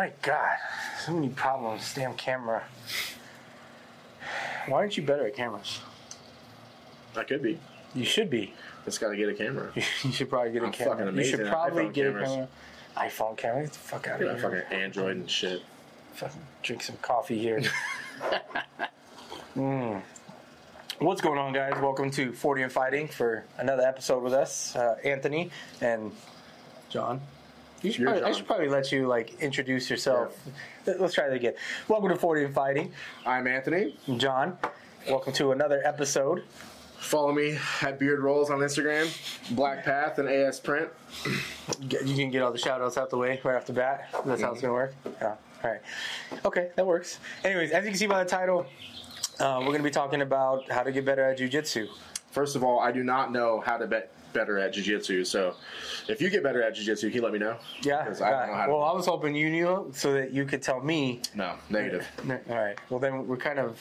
My God, so many problems. Damn camera. Why aren't you better at cameras? I could be. You should be. Just got to get a camera. You should probably get a I'm camera. fucking you should probably get cameras. a camera. iPhone camera. Get the fuck out of here. fucking Android and shit. Fucking drink some coffee here. Mm. What's going on, guys? Welcome to 40 and Fighting for another episode with us, uh, Anthony and John. You should probably, I should probably let you like introduce yourself. Let's try that again. Welcome to 40 and Fighting, I'm Anthony. I'm John. Welcome to another episode. Follow me at Beard Rolls on Instagram, Black Path and AS Print. You can get all the shout outs out the way right off the bat. That's how it's going to work. Yeah. All right. Okay, that works. Anyways, as you can see by the title, uh, we're going to be talking about how to get better at jujitsu. First of all, I do not know how to bet better at jiu-jitsu, so if you get better at jiu-jitsu, can you let me know? Yeah. Because I don't know how to. well, I was hoping you knew so that you could tell me. no, negative. All right. Well, then we're kind of.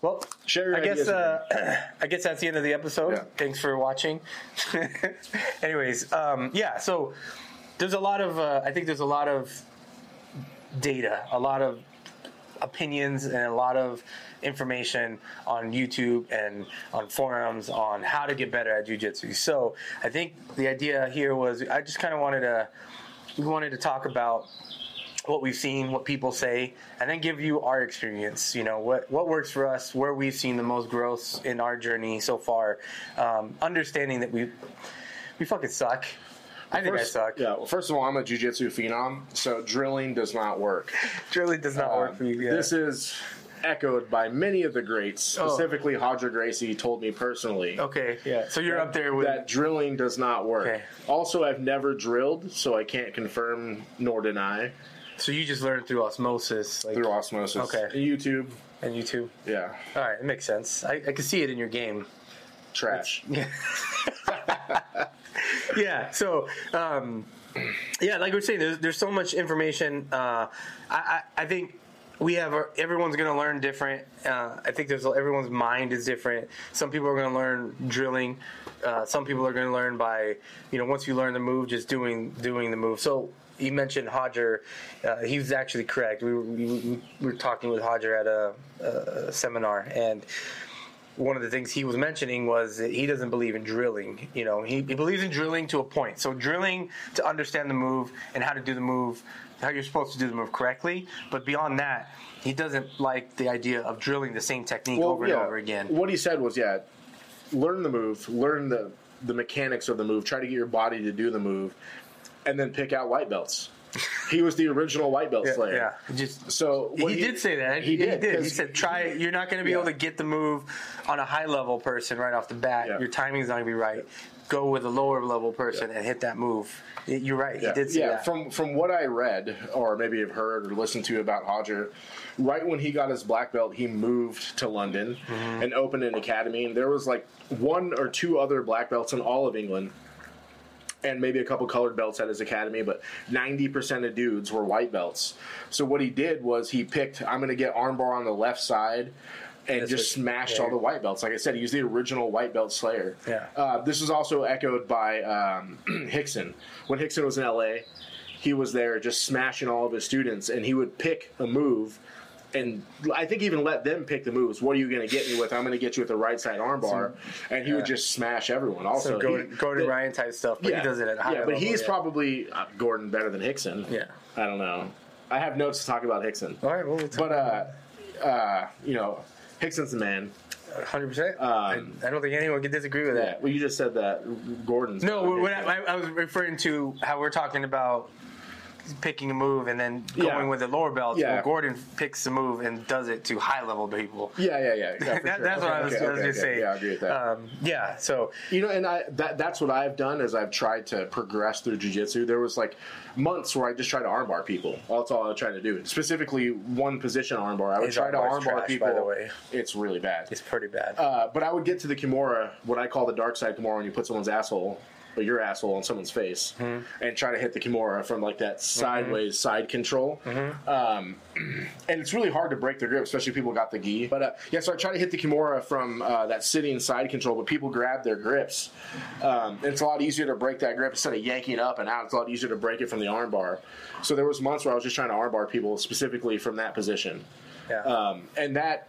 Well, Share your I guess uh, I guess that's the end of the episode. Yeah. Thanks for watching. Anyways, um, yeah. So there's a lot of uh, I think there's a lot of data, a lot of opinions, and a lot of information on YouTube and on forums on how to get better at jujitsu. So I think the idea here was I just kind of wanted to we wanted to talk about what we've seen, what people say, and then give you our experience. You know what what works for us, where we've seen the most growth in our journey so far. Um, understanding that we we fucking suck. I think First, I suck. Yeah. Well, first of all, I'm a jiu-jitsu phenom, so drilling does not work. drilling does not work Um, for you. Yeah. This is echoed by many of the greats, Oh. specifically Roger Gracie told me personally. okay, yeah. So you're up there with that drilling does not work. Okay. Also, I've never drilled, so I can't confirm nor deny So you just learned through osmosis, like through osmosis. Okay. And YouTube, and YouTube. yeah, All right, it makes sense. I, I can see it in your game. trash. Yeah. yeah. So, um, yeah, like we're saying, there's, there's so much information. Uh, I, I, I think we have everyone's going to learn different. Uh, I think there's everyone's mind is different. Some people are going to learn drilling. Uh, some people are going to learn by you know once you learn the move, just doing doing the move. So. You mentioned Roger. Uh, he was actually correct. We were, we, we were talking with Roger at a, a seminar, and one of the things he was mentioning was that he doesn't believe in drilling. You know, he, he believes in drilling to a point. So drilling to understand the move and how to do the move, how you're supposed to do the move correctly. But beyond that, he doesn't like the idea of drilling the same technique over and over again. What he said was, yeah, learn the move, learn the the mechanics of the move, try to get your body to do the move, and then pick out white belts. He was the original white belt Yeah, slayer. yeah. Just So he, what did say that. He did. He said, "Try. it. You're not going to be Yeah. able to get the move on a high level person right off the bat. Yeah. Your timing's not going to be right. Go with a lower level person and hit that move." You're right. Yeah, He did say yeah. that. From from what I read, or maybe have heard or listened to about Hodger, right when he got his black belt, he moved to London Mm-hmm. and opened an academy. And there was like one or two other black belts in all of England, and maybe a couple colored belts at his academy. But ninety percent of dudes were white belts. So what he did was he picked. I'm going to get armbar on the left side. And That's just smashed yeah. all the white belts. Like I said, he was the original white belt slayer. Yeah. Uh, this is also echoed by um, Rickson. When Rickson was in LA, he was there just smashing all of his students, and he would pick a move, and I think even let them pick the moves. What are you going to get me with? I'm going to get you with the right side armbar, and he would just smash everyone. Also, so Gordon, he- Gordon the- Ryan type stuff, but yeah, he does it at a high yeah, level. but he's yeah. probably uh, Gordon better than Rickson. Yeah. I don't know. I have notes to talk about Rickson, all right. Well, we'll talk but uh, uh, you know, Rickson's the man. hundred percent. um, I don't think anyone can disagree with Yeah. that. Well, you just said that Gordon's. No, I, I was referring to how we're talking about picking a move and then going Yeah. with the lower belts. Yeah. Well, Gordon picks a move and does it to high level people. Yeah, yeah, yeah. yeah That- sure. that's what I was, Okay, I was okay, just okay. saying. Yeah, I agree with that. Um, yeah. So You know, and I that that's what I've done is I've tried to progress through jujitsu. There was like months where I just tried to armbar people. That's all I was trying to do. Specifically, one position armbar. I would His try to armbar trash, people. by the way. It's really bad. it's pretty bad. Uh, but I would get to the kimura, what I call the dark side kimura, when you put someone's asshole or your asshole on someone's face, Hmm. and try to hit the kimura from like that sideways side control. Um, and it's really hard to break the grip, especially if people got the gi. But uh, yeah, so I try to hit the Kimura from uh, that sitting side control, but people grab their grips. Um, it's a lot easier to break that grip instead of yanking up and out. It's a lot easier to break it from the armbar. So there was months where I was just trying to armbar people specifically from that position. Yeah. Um, and that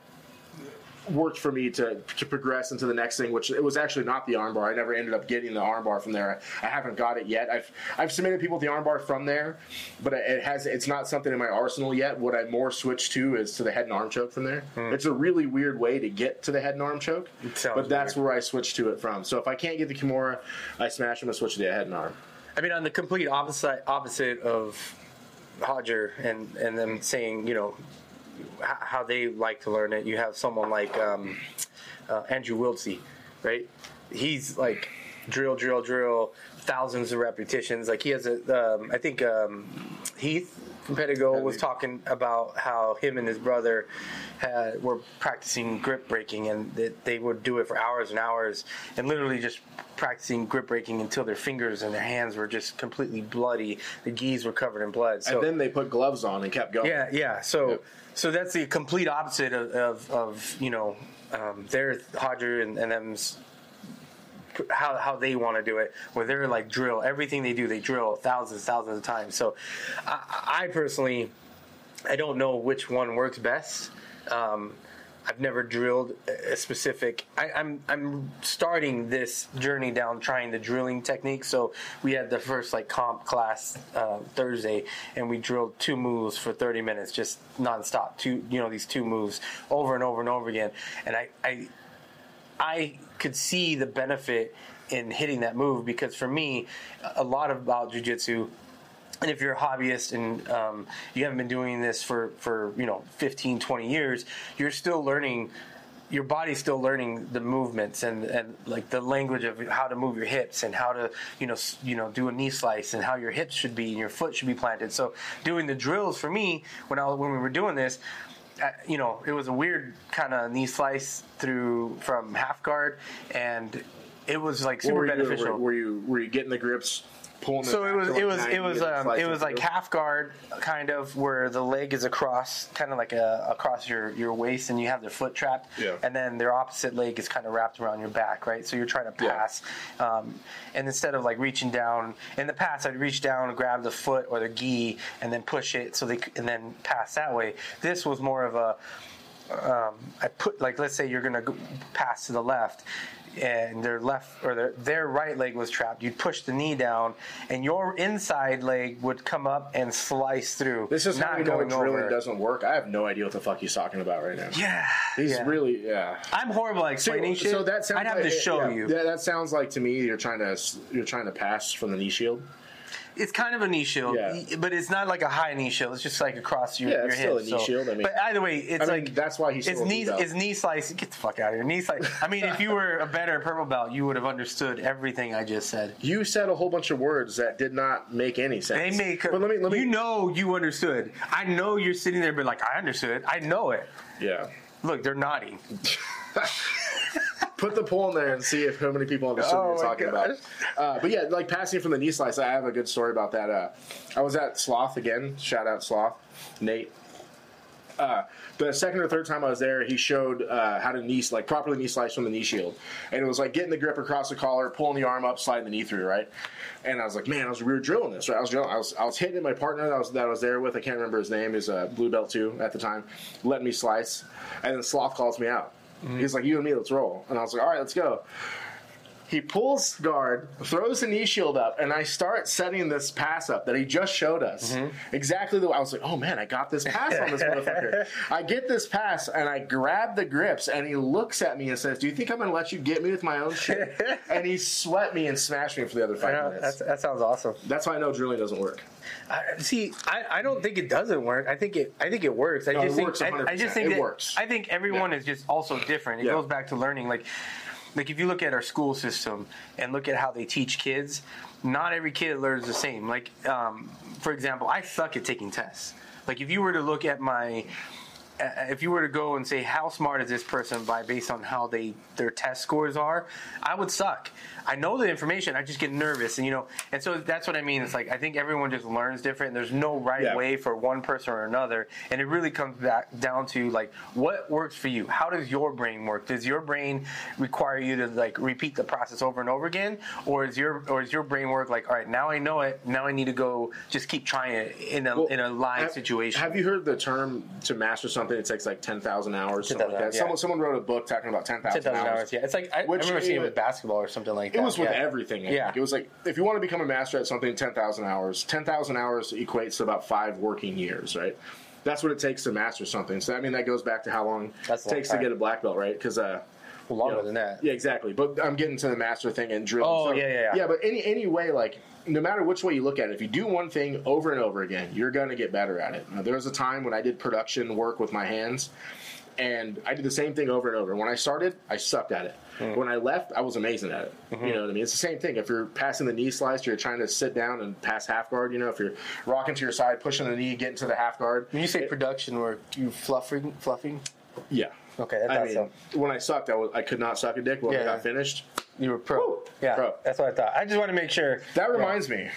worked for me to, to progress into the next thing, which it was actually not the armbar. I never ended up getting the armbar from there. I haven't got it yet. I've I've submitted people with the armbar from there, but it has it's not something in my arsenal yet. What I more switch to is to the head and arm choke from there. Hmm. It's a really weird way to get to the head and arm choke, but that's where I switch to it from. So if I can't get the Kimura, I smash them and switch to the head and arm. I mean, on the complete opposite opposite of Roger and and them saying, you know, how they like to learn it. You have someone like um, uh, Andrew Wiltse, right? He's like drill, drill, drill, thousands of repetitions. Like he has a, um, I think um, Heath Pedigo was talking about how him and his brother had, were practicing grip breaking, and that they would do it for hours and hours, and literally just practicing grip breaking until their fingers and their hands were just completely bloody. The gis were covered in blood. So and then they put gloves on and kept going. yeah, yeah. So, Yep. so that's the complete opposite of, of, of you know, um, their Roger and, and them's how how they want to do it. Where they're like drill everything they do, they drill thousands, thousands of times. So, I, I personally, I don't know which one works best. Um, I've never drilled a specific. I, I'm I'm starting this journey down trying the drilling technique. So we had the first like comp class uh, Thursday, and we drilled two moves for 30 minutes, just nonstop. Two, you know, these two moves over and over and over again. And I I I could see the benefit in hitting that move because for me, a lot about jujitsu and if you're a hobbyist and um, you haven't been doing this for, for you know 15 20 years you're still learning your body's still learning the movements and, and like the language of how to move your hips and how to you know you know do a knee slice and how your hips should be and your foot should be planted. So doing the drills for me when I when we were doing this you know it was a weird kind of knee slice through from half guard and it was like super were you, beneficial. were, were you were you getting the grips, pulling? so it was it was it was um, it was like through? half guard kind of where the leg is across kind of like a, across your your waist and you have the foot trapped Yeah. and then their opposite leg is kind of wrapped around your back right so you're trying to Yeah. pass um, and instead of like reaching down in the past I'd reach down and grab the foot or the gi and then push it so they and then pass that way this was more of a um, I put like let's say you're gonna go pass to the left, and their left or their, their right leg was trapped. You'd push the knee down, and your inside leg would come up and slice through. This is how not we know going drilling over. doesn't work. I have no idea what the fuck he's talking about right now. Yeah, He's yeah. really yeah. I'm horrible at explaining shit. So that sounds I'd have like, to show yeah, you. Yeah, that sounds like to me you're trying to you're trying to pass from the knee shield. It's kind of a knee shield, Yeah. but it's not like a high knee shield. It's just like across your, Yeah, your it's hip. still a knee so- shield, I mean- but either way, it's I mean, like that's why he's it's knee it's knee slice. Get the fuck out of here, knee slice. I mean, if you were a better purple belt, you would have understood everything I just said. You said a whole bunch of words that did not make any sense. They make. But let me let me You know, you understood. I know you're sitting there, but like I understood. I know it. yeah. Look, they're nodding. Put the poll in there and see if how many people understood Oh what you're talking about. gosh. Uh, but yeah, like passing from the knee slice, I have a good story about that. Uh, I was at Sloth again. Shout out Sloth, Nate. Uh, the second or third time I was there, he showed uh, how to knee like properly knee slice from the knee shield, and it was like getting the grip across the collar, pulling the arm up, sliding the knee through, right? And I was like, man, I was we were drilling this, right? I was drilling, I was I was hitting my partner that I was that I was there with. I can't remember his name. Is a blue belt too at the time. Letting me slice, and then Sloth calls me out. He's like, you and me, let's roll. And I was like, all right, let's go. He pulls guard, throws the knee shield up, and I start setting this pass up that he just showed us. Mm-hmm. Exactly the way I was like, oh man, I got this pass on this motherfucker. I get this pass and I grab the grips, and he looks at me and says, Do you think I'm gonna let you get me with my own shit? and he sweat me and smashed me for the other five Yeah, minutes. that sounds awesome. That's why I know drilling doesn't work. I, see, I, I don't think it doesn't work. I think it. I think it works. I No, just think. works I, I just think It that, works. I think everyone Yeah. is just also different. It Yeah. goes back to learning. Like, like if you look at our school system and look at how they teach kids, not every kid learns the same. Like, um, for example, I suck at taking tests. Like, if you were to look at my Uh, if you were to go and say how smart is this person by based on how they their test scores are, I would suck. I know the information, I just get nervous, and you know, and so that's what I mean. It's like I think everyone just learns different. And There's no right Yeah. way for one person or another, and it really comes back down to like what works for you. How does your brain work? Does your brain require you to like repeat the process over and over again, or is your or is your brain work like all right now I know it, now I need to go just keep trying it in a Well, in a live have- situation. Have you heard the term to master something? It takes like ten thousand hours, something like that. yeah. Someone, someone wrote a book talking about ten thousand hours. hours. Yeah, it's like I, I remember seeing it with basketball or something like It that. It was with yeah. everything. I Yeah. think. It was like if you want to become a master at something, ten thousand hours. Ten thousand hours equates to about five working years, right? That's what it takes to master something. So I mean, that goes back to how long That's it long takes to get a black belt, right? Because uh, longer you know, than that. Yeah, exactly. But I'm getting to the master thing and drill. Oh, yeah, yeah, yeah. Yeah, but any any way, like no matter which way you look at it, if you do one thing over and over again, you're gonna get better at it. Uh, there was a time when I did production work with my hands, and I did the same thing over and over. When I started, I sucked at it. Hmm. When I left, I was amazing at it. Mm-hmm. You know what I mean? It's the same thing. If you're passing the knee slice, you're trying to sit down and pass half guard. You know, if you're rocking to your side, pushing the knee, getting to the half guard. When you say it- production work, you fluffing, fluffing. yeah. Okay, that's I awesome. mean, when I sucked, I, was, I could not suck a dick. When Yeah, I got finished, You were pro. Woo, yeah, pro. that's what I thought. I just want to make sure. That reminds me,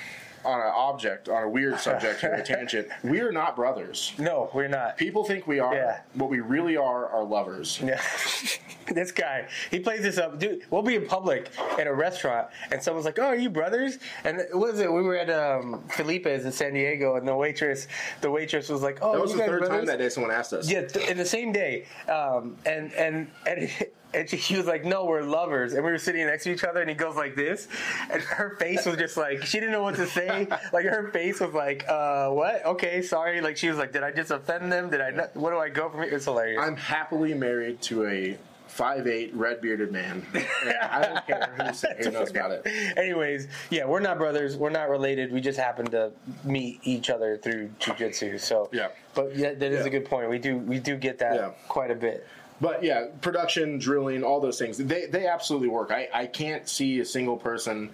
on an object, on a weird subject here, a tangent. We are not brothers. No, we're not. People think we are. Yeah. What we really are are lovers. Yeah. this guy, he plays this up. Dude, we'll be in public in a restaurant, and someone's like, "Oh, are you brothers?" And what was it? We were at um, Felipe's in San Diego, and the waitress, the waitress was like, "Oh, That was the third brothers?" time that day someone asked us. Yeah, th- in the same day, um, and and and. And she, she was like, "No, we're lovers." And we were sitting next to each other, and he goes like this, and her face was just like she didn't know what to say. like her face was like, "Uh, what? Okay, sorry." Like she was like, "Did I just offend them? Did I? Not, what do I go from here?" It's hilarious. I'm happily married to a five eight red bearded man. I don't care who, who knows about it. Anyways, yeah, we're not brothers. We're not related. We just happen to meet each other through jujitsu. So Yeah. but yeah, that is Yeah. a good point. We do we do get that Yeah. quite a bit. But yeah, production, drilling, all those things, they, they absolutely work. I, I can't see a single person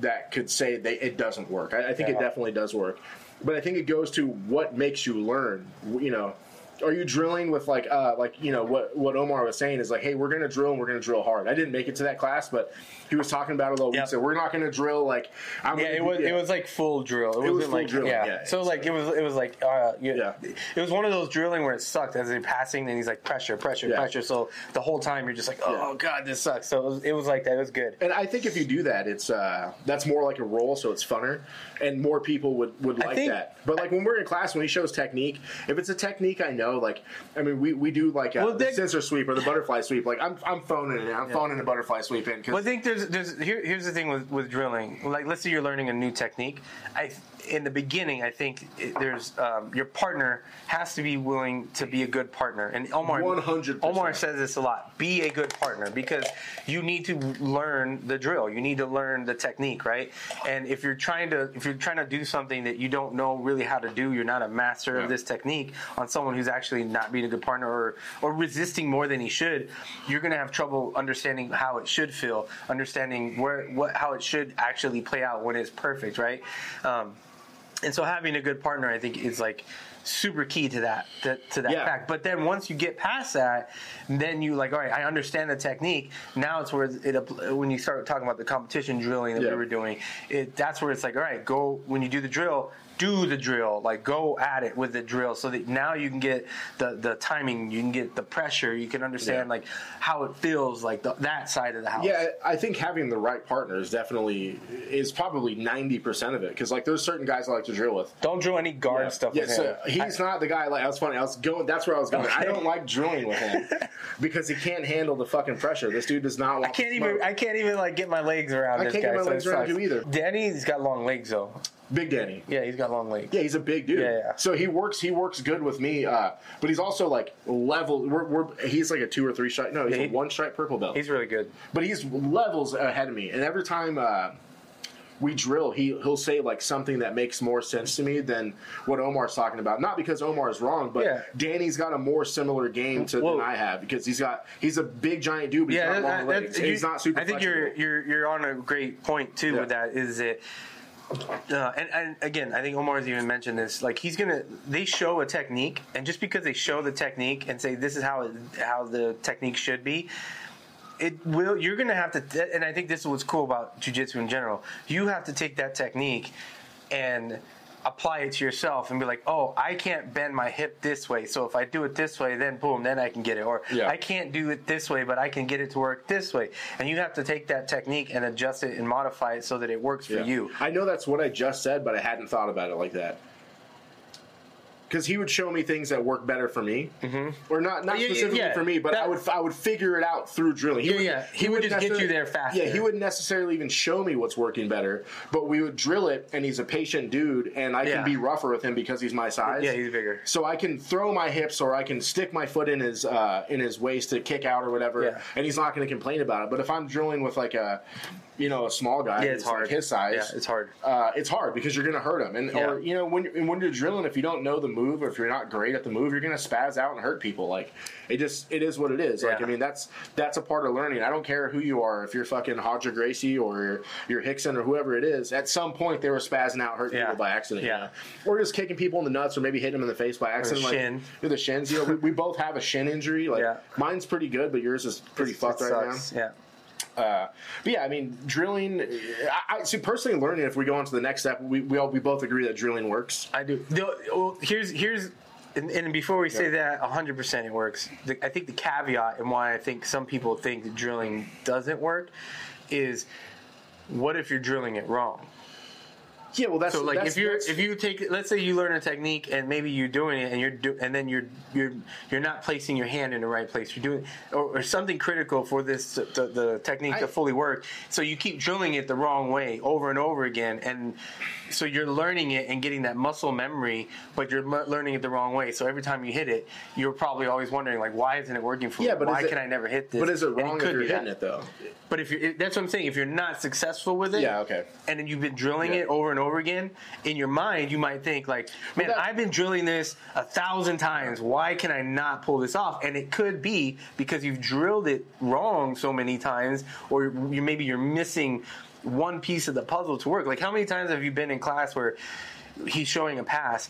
that could say they it doesn't work. I, I think it definitely does work. But I think it goes to what makes you learn. You know, are you drilling with like uh like you know what what Omar was saying is like, hey, we're gonna drill and we're gonna drill hard. I didn't make it to that class, but he was talking about it all week. Yep. So we're not gonna drill like I'm Yeah, it was yeah. it was like full drill. It, was wasn't full like drilling, yeah. yeah. So like it was it was like uh you, Yeah. It was one of those drilling where it sucked as they're passing. and he's like pressure, pressure, Yeah. pressure. So the whole time you're just like, oh god, this sucks. So it was, it was like that. It was good. And I think if you do that, it's uh, that's more like a role, so it's funner, and more people would, would like think- that. But like when we're in class, when he shows technique, if it's a technique I know, like I mean, we, we do like a, Well, the scissor sweep or the butterfly sweep. Like I'm I'm phoning it. in. I'm phoning a butterfly sweep in Well, I think there's there's here, here's the thing with, with drilling. Like, let's say you're learning a new technique. I in the beginning, I think it, there's um, your partner has to be willing to be a good partner. And Omar 100%. Omar says this a lot. Be a good partner because you need to learn the drill. You need to learn the technique, right? And if you're trying to if you're trying to do something that you don't know really how to do, you're not a master Yeah. of this technique on someone who's actually not being a good partner or or resisting more than he should, you're going to have trouble understanding how it should feel, understanding where what how it should actually play out when it's perfect, right? Um, and so having a good partner, I think, is like super key to that to, to that Yeah. fact. But then once you get past that, then you like, all right, I understand the technique. Now it's where it when you start talking about the competition drilling that Yeah. we were doing, it that's where it's like, all right, go when you do the drill. Do the drill, like go at it with the drill, so that now you can get the the timing, you can get the pressure, you can understand Yeah. like how it feels, like the, that side of the house. yeah, I think having the right partner is definitely is probably ninety percent of it because like there's certain guys I like to drill with. Don't drill any guard stuff Yeah, with so him. he's not the guy. Like I was funny. I was going. That's where I was going. I don't like drilling with him because he can't handle the fucking pressure. This dude does not. I can't even. I can't even like get my legs around I this can't guy. get my so legs around you either. Danny's got long legs though. Big Danny. Yeah, he's got long legs. Yeah, he's a big dude. Yeah, yeah. So he works. He works good with me. Uh, but he's also like level. We're, we're he's like a two or three stripe. No, he's Yeah, a one stripe purple belt. He's really good. but he's levels ahead of me. And every time uh, we drill, he he'll say like something that makes more sense to me than what Omar's talking about. Not because Omar's wrong, but Yeah. Danny's got a more similar game to Well- than I have because he's got he's a big giant dude, but Yeah, he's got that- long that- legs. that- and he's not super. I think you're you're you're on a great point too Yeah. with that. Is that Uh, and, and again, I think Omar's even mentioned this. Like he's gonna, they show a technique, and just because they show the technique and say this is how it, how the technique should be, it will. You're gonna have to, and I think this is what's cool about jujitsu in general. You have to take that technique and apply it to yourself and be like, oh, I can't bend my hip this way. So if I do it this way, then boom, then I can get it. Or Yeah. I can't do it this way, but I can get it to work this way. And you have to take that technique and adjust it and modify it so that it works for you. I know that's what I just said, but I hadn't thought about it like that. Because he would show me things that work better for me, mm-hmm. or not not Yeah, yeah, specifically yeah. for me, but I would I would figure it out through drilling. Yeah, yeah. He would wouldn't just get you there faster. Yeah, he wouldn't necessarily even show me what's working better, but we would drill it, and he's a patient dude, and I can be rougher with him because he's my size. Yeah, he's bigger. So I can throw my hips, or I can stick my foot in his uh, in his waist to kick out or whatever, and he's not going to complain about it. But if I'm drilling with like a you know a small guy, Yeah, it's who's, like, hard. his size, Yeah, it's hard. uh, it's hard because you're going to hurt him. And Yeah. or you know when and when you're drilling, if you don't know the move or if you're not great at the move, you're going to spaz out and hurt people. Like it just it is what it is. Like Yeah. I mean that's that's a part of learning. I don't care who you are, if you're fucking Roger Gracie or you're, Rickson or whoever it is. At some point they were spazzing out, hurting people by accident. Yeah. or just kicking people in the nuts or maybe hitting them in the face by accident. like shin. with the shins. You know, we, we both have a shin injury. Like mine's pretty good, but yours is pretty It fucked right now. Yeah. Uh, but yeah, I mean, drilling. I, I see personally learning. If we go on to the next step, we we, all, we both agree that drilling works. I do. The- well, here's here's and, and before we say that, 100 percent it works. The, I think the caveat and why I think some people think that drilling doesn't work is what if you're drilling it wrong? Yeah, well, that's So like that's- if you're if you take let's say you learn a technique and maybe you're doing it and you're do, and then you're you're you're not placing your hand in the right place. You're doing or, or something critical for this the, the technique I- to fully work. So you keep drilling it the wrong way over and over again, and so you're learning it and getting that muscle memory, but you're le- learning it the wrong way. So every time you hit it, you're probably always wondering like, why isn't it working for yeah, me? but Why is it, can I never hit this? But is it wrong if could you're be hitting that. it though? But if you're, that's what I'm saying. If you're not successful with it, Yeah, okay. and then you've been drilling Yeah. it over and over again, in your mind, you might think like, "Man, that- I've been drilling this a thousand times. Why can I not pull this off?" And it could be because you've drilled it wrong so many times, or you maybe you're missing one piece of the puzzle to work. Like, how many times have you been in class where he's showing a pass?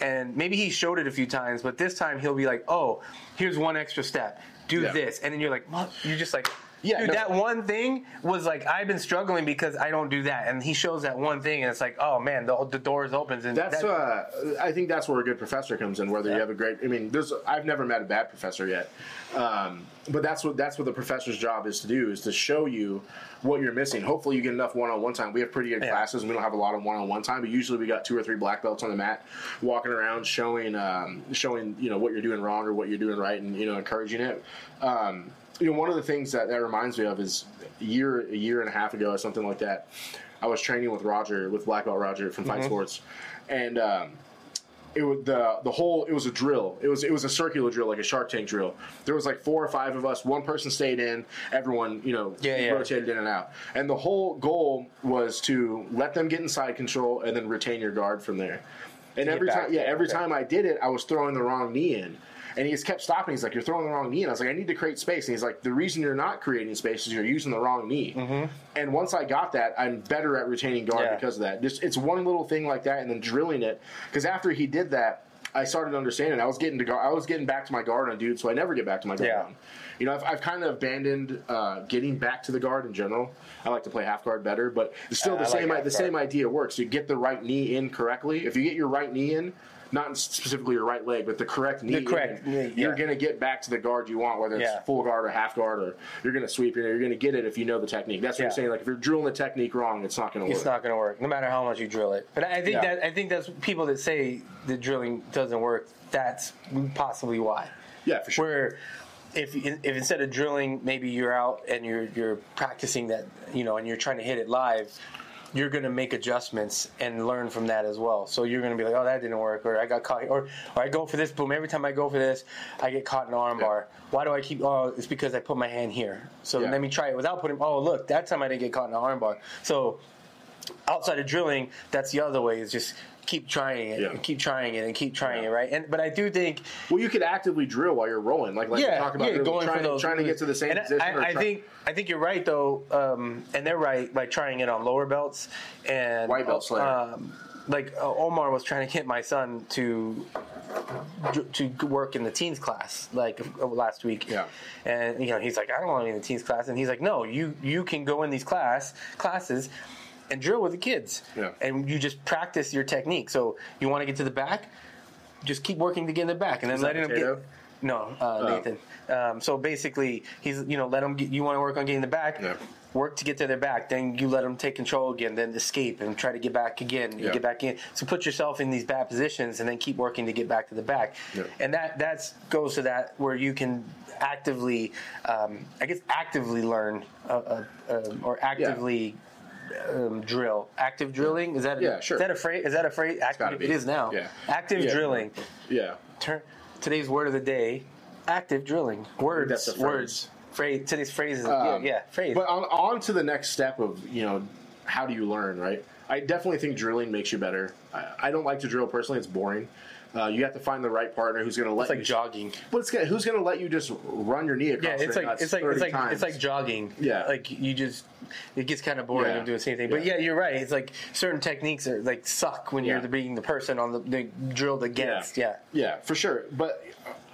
And maybe he showed it a few times, but this time he'll be like, "Oh, here's one extra step. Do Yeah. this," and then you're like, You're just like, Yeah, dude, no. that one thing was like I've been struggling because I don't do that, and he shows that one thing, and it's like, oh man, the, the doors opens, and That's that, uh, I think that's where a good professor comes in. Whether you have a great, I mean, there's I've never met a bad professor yet, um, but that's what that's what the professor's job is to do is to show you what you're missing. Hopefully, you get enough one-on-one time. We have pretty good Yeah. classes, and we don't have a lot of one-on-one time, but usually we got two or three black belts on the mat, walking around showing um, showing you know what you're doing wrong or what you're doing right, and you know encouraging it. Um, you know, one of the things that that reminds me of is a year a year and a half ago or something like that. I was training with Roger with Black Belt Roger from Fight Sports, and um, it was the the whole it was a drill. It was it was a circular drill, like a Shark Tank drill. There was like four or five of us. One person stayed in. Everyone, you know, Yeah, yeah. rotated in and out. And the whole goal was to let them get inside control and then retain your guard from there. And every back time, yeah, every okay. time I did it, I was throwing the wrong knee in. And he just kept stopping. He's like, "You're throwing the wrong knee." And I was like, "I need to create space." And he's like, "The reason you're not creating space is you're using the wrong knee." And once I got that, I'm better at retaining guard Yeah. because of that. Just it's one little thing like that, and then drilling it. Because after he did that, I started understanding. I was getting to guard. I was getting back to my guard on dude, so I never get back to my guard Yeah. You know, I've, I've kind of abandoned uh, getting back to the guard in general. I like to play half guard better, but still the like same. half the guard. same idea works. You get the right knee in correctly. If you get your right knee in. Not specifically your right leg, but the correct knee. the correct knee, You're yeah. going to get back to the guard you want, whether it's Yeah. full guard or half guard, or you're going to sweep. Know, you're going to get it if you know the technique. That's what I'm saying. Like if you're drilling the technique wrong, it's not going to work. it's not going to work, no matter how much you drill it. But I think Yeah. that I think that's people that say the drilling doesn't work. That's possibly why. Yeah, for sure. Where if if instead of drilling, maybe you're out and you're you're practicing that, you know, and you're trying to hit it live, you're going to make adjustments and learn from that as well. So you're going to be like, oh, that didn't work, or I got caught, or or I go for this, boom. Every time I go for this, I get caught in an arm bar. Why do I keep? Oh, it's because I put my hand here. So Yeah. let me try it without putting. Oh, look, that time I didn't get caught in an arm bar. So outside of drilling, that's the other way is just keep trying it, Yeah. and keep trying it, and keep trying Yeah. it, right? And but I do think Well, you could actively drill while you're rolling, like like we yeah, talked about yeah, going trying, for those trying to get to the same And position. I, I try- think I think you're right though, um, and they're right by trying it on lower belts and White belt slayer. Um, like uh, Omar was trying to get my son to to work in the teens class like uh, last week. Yeah. and you know he's like, I don't want to be in the teens class, and he's like, No, you you can go in these class classes. And drill with the kids, Yeah. and you just practice your technique. So you want to get to the back, just keep working to get in the back, and then that letting them get. No, uh, Oh. Nathan. Um, so basically, he's you know let them get. You want to work on getting the back. Yeah. Work to get to their back, then you let them take control again, then escape and try to get back again. Yeah. get back in. So put yourself in these bad positions, and then keep working to get back to the back. Yeah. And that that's goes to that where you can actively, um, I guess, actively learn uh, uh, um, or actively. Um, drill active drilling is that Yeah, sure. is that a phrase is that a phrase active it is now Yeah. active Yeah. drilling yeah, Turn, today's word of the day: active drilling. Words, That's a phrase. words. Phrase. Today's phrase is Um, yeah, yeah, phrase. But on, on to the next step of you know how do you learn, right? I definitely think drilling makes you better. I, I don't like to drill personally; it's boring. Uh, you have to find the right partner who's going to let it's like you. jogging. but it's gonna, who's going to let you just run your knee across Yeah, it's like it's like 30 it's like times. it's like jogging. Yeah. like you just it gets kind of boring Yeah. of doing the same thing. But Yeah. yeah, you're right. It's like certain techniques are like suck when Yeah. you're being the person on the, the drilled against. Yeah. Yeah, for sure. But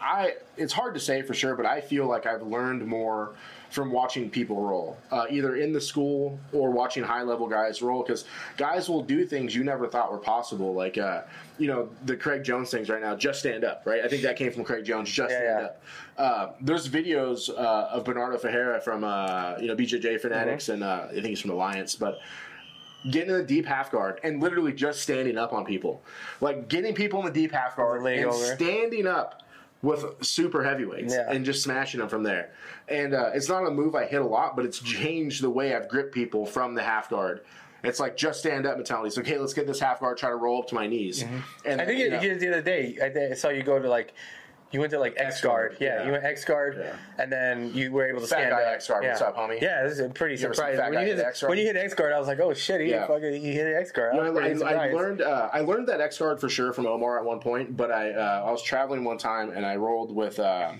I, it's hard to say for sure, but I feel like I've learned more from watching people roll, uh, either in the school or watching high level guys roll, because guys will do things you never thought were possible. Like, uh, you know, the Craig Jones things right now, just stand up, right? I think that came from Craig Jones, just Yeah, stand yeah. up. Uh, there's videos uh, of Bernardo Faria from, uh, you know, BJJ Fanatics, Mm-hmm. and uh, I think he's from Alliance, but getting in the deep half guard and literally just standing up on people. Like getting people in the deep half guard and over. standing up with super heavyweights Yeah. and just smashing them from there. And uh, it's not a move I hit a lot, but it's changed the way I've gripped people from the half guard. It's like just stand up mentality. It's okay, let's get this half guard, try to roll up to my knees. And Mm-hmm. I think you know, it- the other day I, I saw you go to like. You went to like X guard, yeah, yeah. You went X guard, Yeah. and then you were able to Fat stand guy up. X-guard, yeah. what's up, homie? Yeah, this is a pretty You ever seen surprising. fat When guy you, hit hit, X-guard? when you hit X guard, I was like, "Oh shit, he Yeah. fucking he hit X guard." I was pretty I, I surprised. learned uh, I learned that X guard for sure from Omar at one point, but I uh, I was traveling one time and I rolled with uh,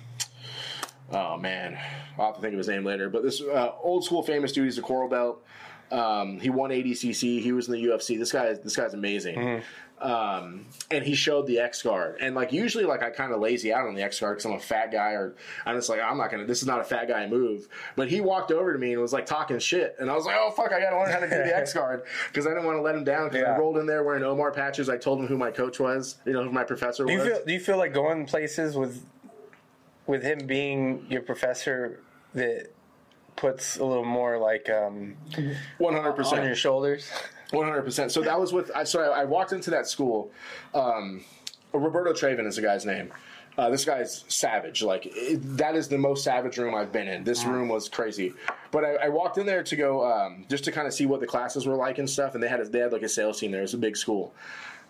oh man, I'll have to think of his name later. But this uh, old school famous dude, he's a coral belt. Um, he won ADCC. He was in the UFC. This guy, this guy's amazing. Um, and he showed the X guard, and like usually, like I kind of lazy out on the X guard because I'm a fat guy, or I'm just like I'm not gonna. This is not a fat guy move. But he walked over to me and was like talking shit, and I was like, oh fuck, I gotta learn how to do the X guard because I didn't want to let him down. Because Yeah. I rolled in there wearing Omar patches. I told him who my coach was, you know, who my professor Do you was. feel do you feel like going places with with him being your professor that puts a little more like um, One hundred on percent. your shoulders? One hundred percent. So that was with. I So I, I walked into that school. Um, Roberto Traven is the guy's name. Uh, this guy's savage. Like it, that is the most savage room I've been in. This room was crazy. But I, I walked in there to go um, just to kind of see what the classes were like and stuff. And they had a, they had like a sales team there. It was a big school.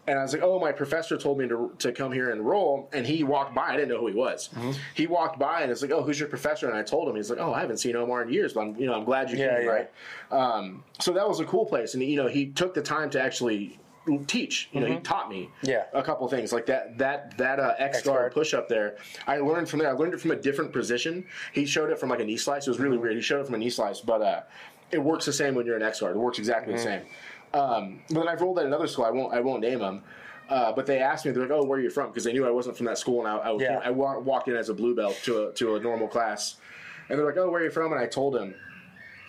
And I was like, oh, my professor told me to, to come here and roll. And he walked by. I didn't know who he was. He walked by and it's like, oh, who's your professor? And I told him. He's like, oh, I haven't seen Omar in years, but I'm, you know, I'm glad you Yeah, came, yeah. right? Um, so that was a cool place. And, you know, he took the time to actually teach. You know, he taught me Mm-hmm. Yeah. a couple things like that. That that uh, X X-guard. push up there. I learned from there. I learned it from a different position. He showed it from like a knee slice. It was Mm-hmm. really weird. He showed it from a knee slice, but uh, it works the same when you're an X guard. It works exactly Mm-hmm. the same. Um, but then I've rolled at another school. I won't. I won't name them. Uh, but they asked me, they're like, "Oh, where are you from?" Because they knew I wasn't from that school, and I, I, Yeah. I wa- walked in as a blue belt to a, to a normal class, and they're like, "Oh, where are you from?" And I told him,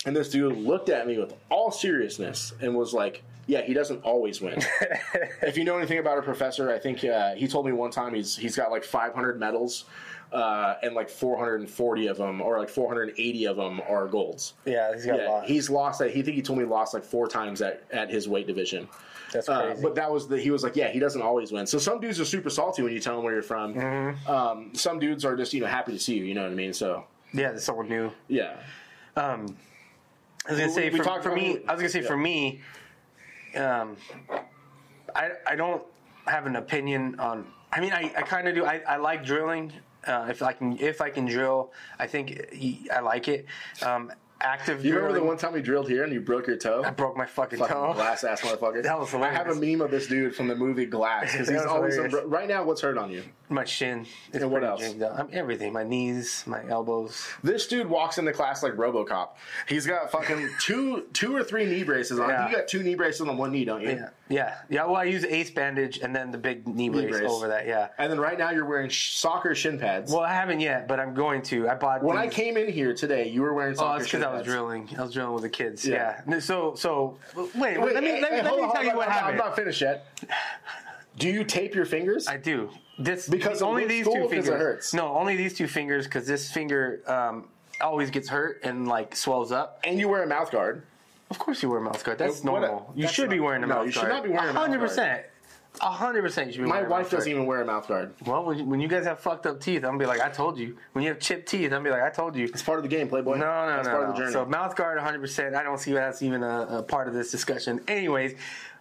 and this dude looked at me with all seriousness and was like, "Yeah, he doesn't always win." if you know anything about a professor, I think uh, he told me one time he's he's got like 500 medals, uh, and like 440 of them, or like 480 of them, are golds. Yeah, he's got a lot. he's lost. He think he told me he lost like four times at, at his weight division. That's Uh, crazy. but that was the he was like, yeah, he doesn't always win. So some dudes are super salty when you tell them where you're from. Mm-hmm. Um, some dudes are just you know happy to see you. You know what I mean? So yeah, there's someone new. yeah, Um, I was gonna We- say we for, talked for about- me. I was gonna say yeah. for me. Um, I I don't have an opinion on. I mean, I, I kind of do. I, I like drilling. Uh, if I can if I can drill, I think I like it. Um, active. You remember the one time we drilled here and you broke your toe? I broke my fucking, Fucking toe. glass ass motherfucker. That was hilarious. I have a meme of this dude from the movie Glass because he's always hilarious. right now. What's hurt on you? My shin. It's And what else? up. I'm everything. My knees, my elbows. This dude walks into class like RoboCop. He's got fucking two, two or three knee braces on. Yeah. You got two knee braces on one knee, don't you? Yeah, yeah, yeah. Well, I use ace bandage and then the big knee brace, brace. over that. Yeah. And then right now you're wearing sh- soccer shin pads. Well, I haven't yet, but I'm going to. I bought. when I came in here today, you were wearing soccer. Oh, soccer that's shin because I was drilling. I was drilling with the kids. Yeah. Yeah. So, so wait. Wait, let me hey, let me, let me on, tell hold you on, what happened. I'm not finished yet. Do you tape your fingers? I do. This Because only these two fingers. hurts. No, only these two fingers because this finger um, always gets hurt and like swells up. and you wear a mouth guard. Of course, you wear a mouth guard. That's What- normal. you that's should be wearing a no, mouth you should not be wearing a mouth guard. 100%. Hundred percent, you should be My wearing a wife guard. doesn't even wear a mouth guard. Well, when you, when you guys have fucked up teeth, I'm gonna be like, I told you. When you have chipped teeth, I'm gonna be like, I told you. It's part of the game, Playboy. No, no, That's no. part no. of the journey. So mouth guard, 100. percent I don't see that's even a, a part of this discussion. Anyways,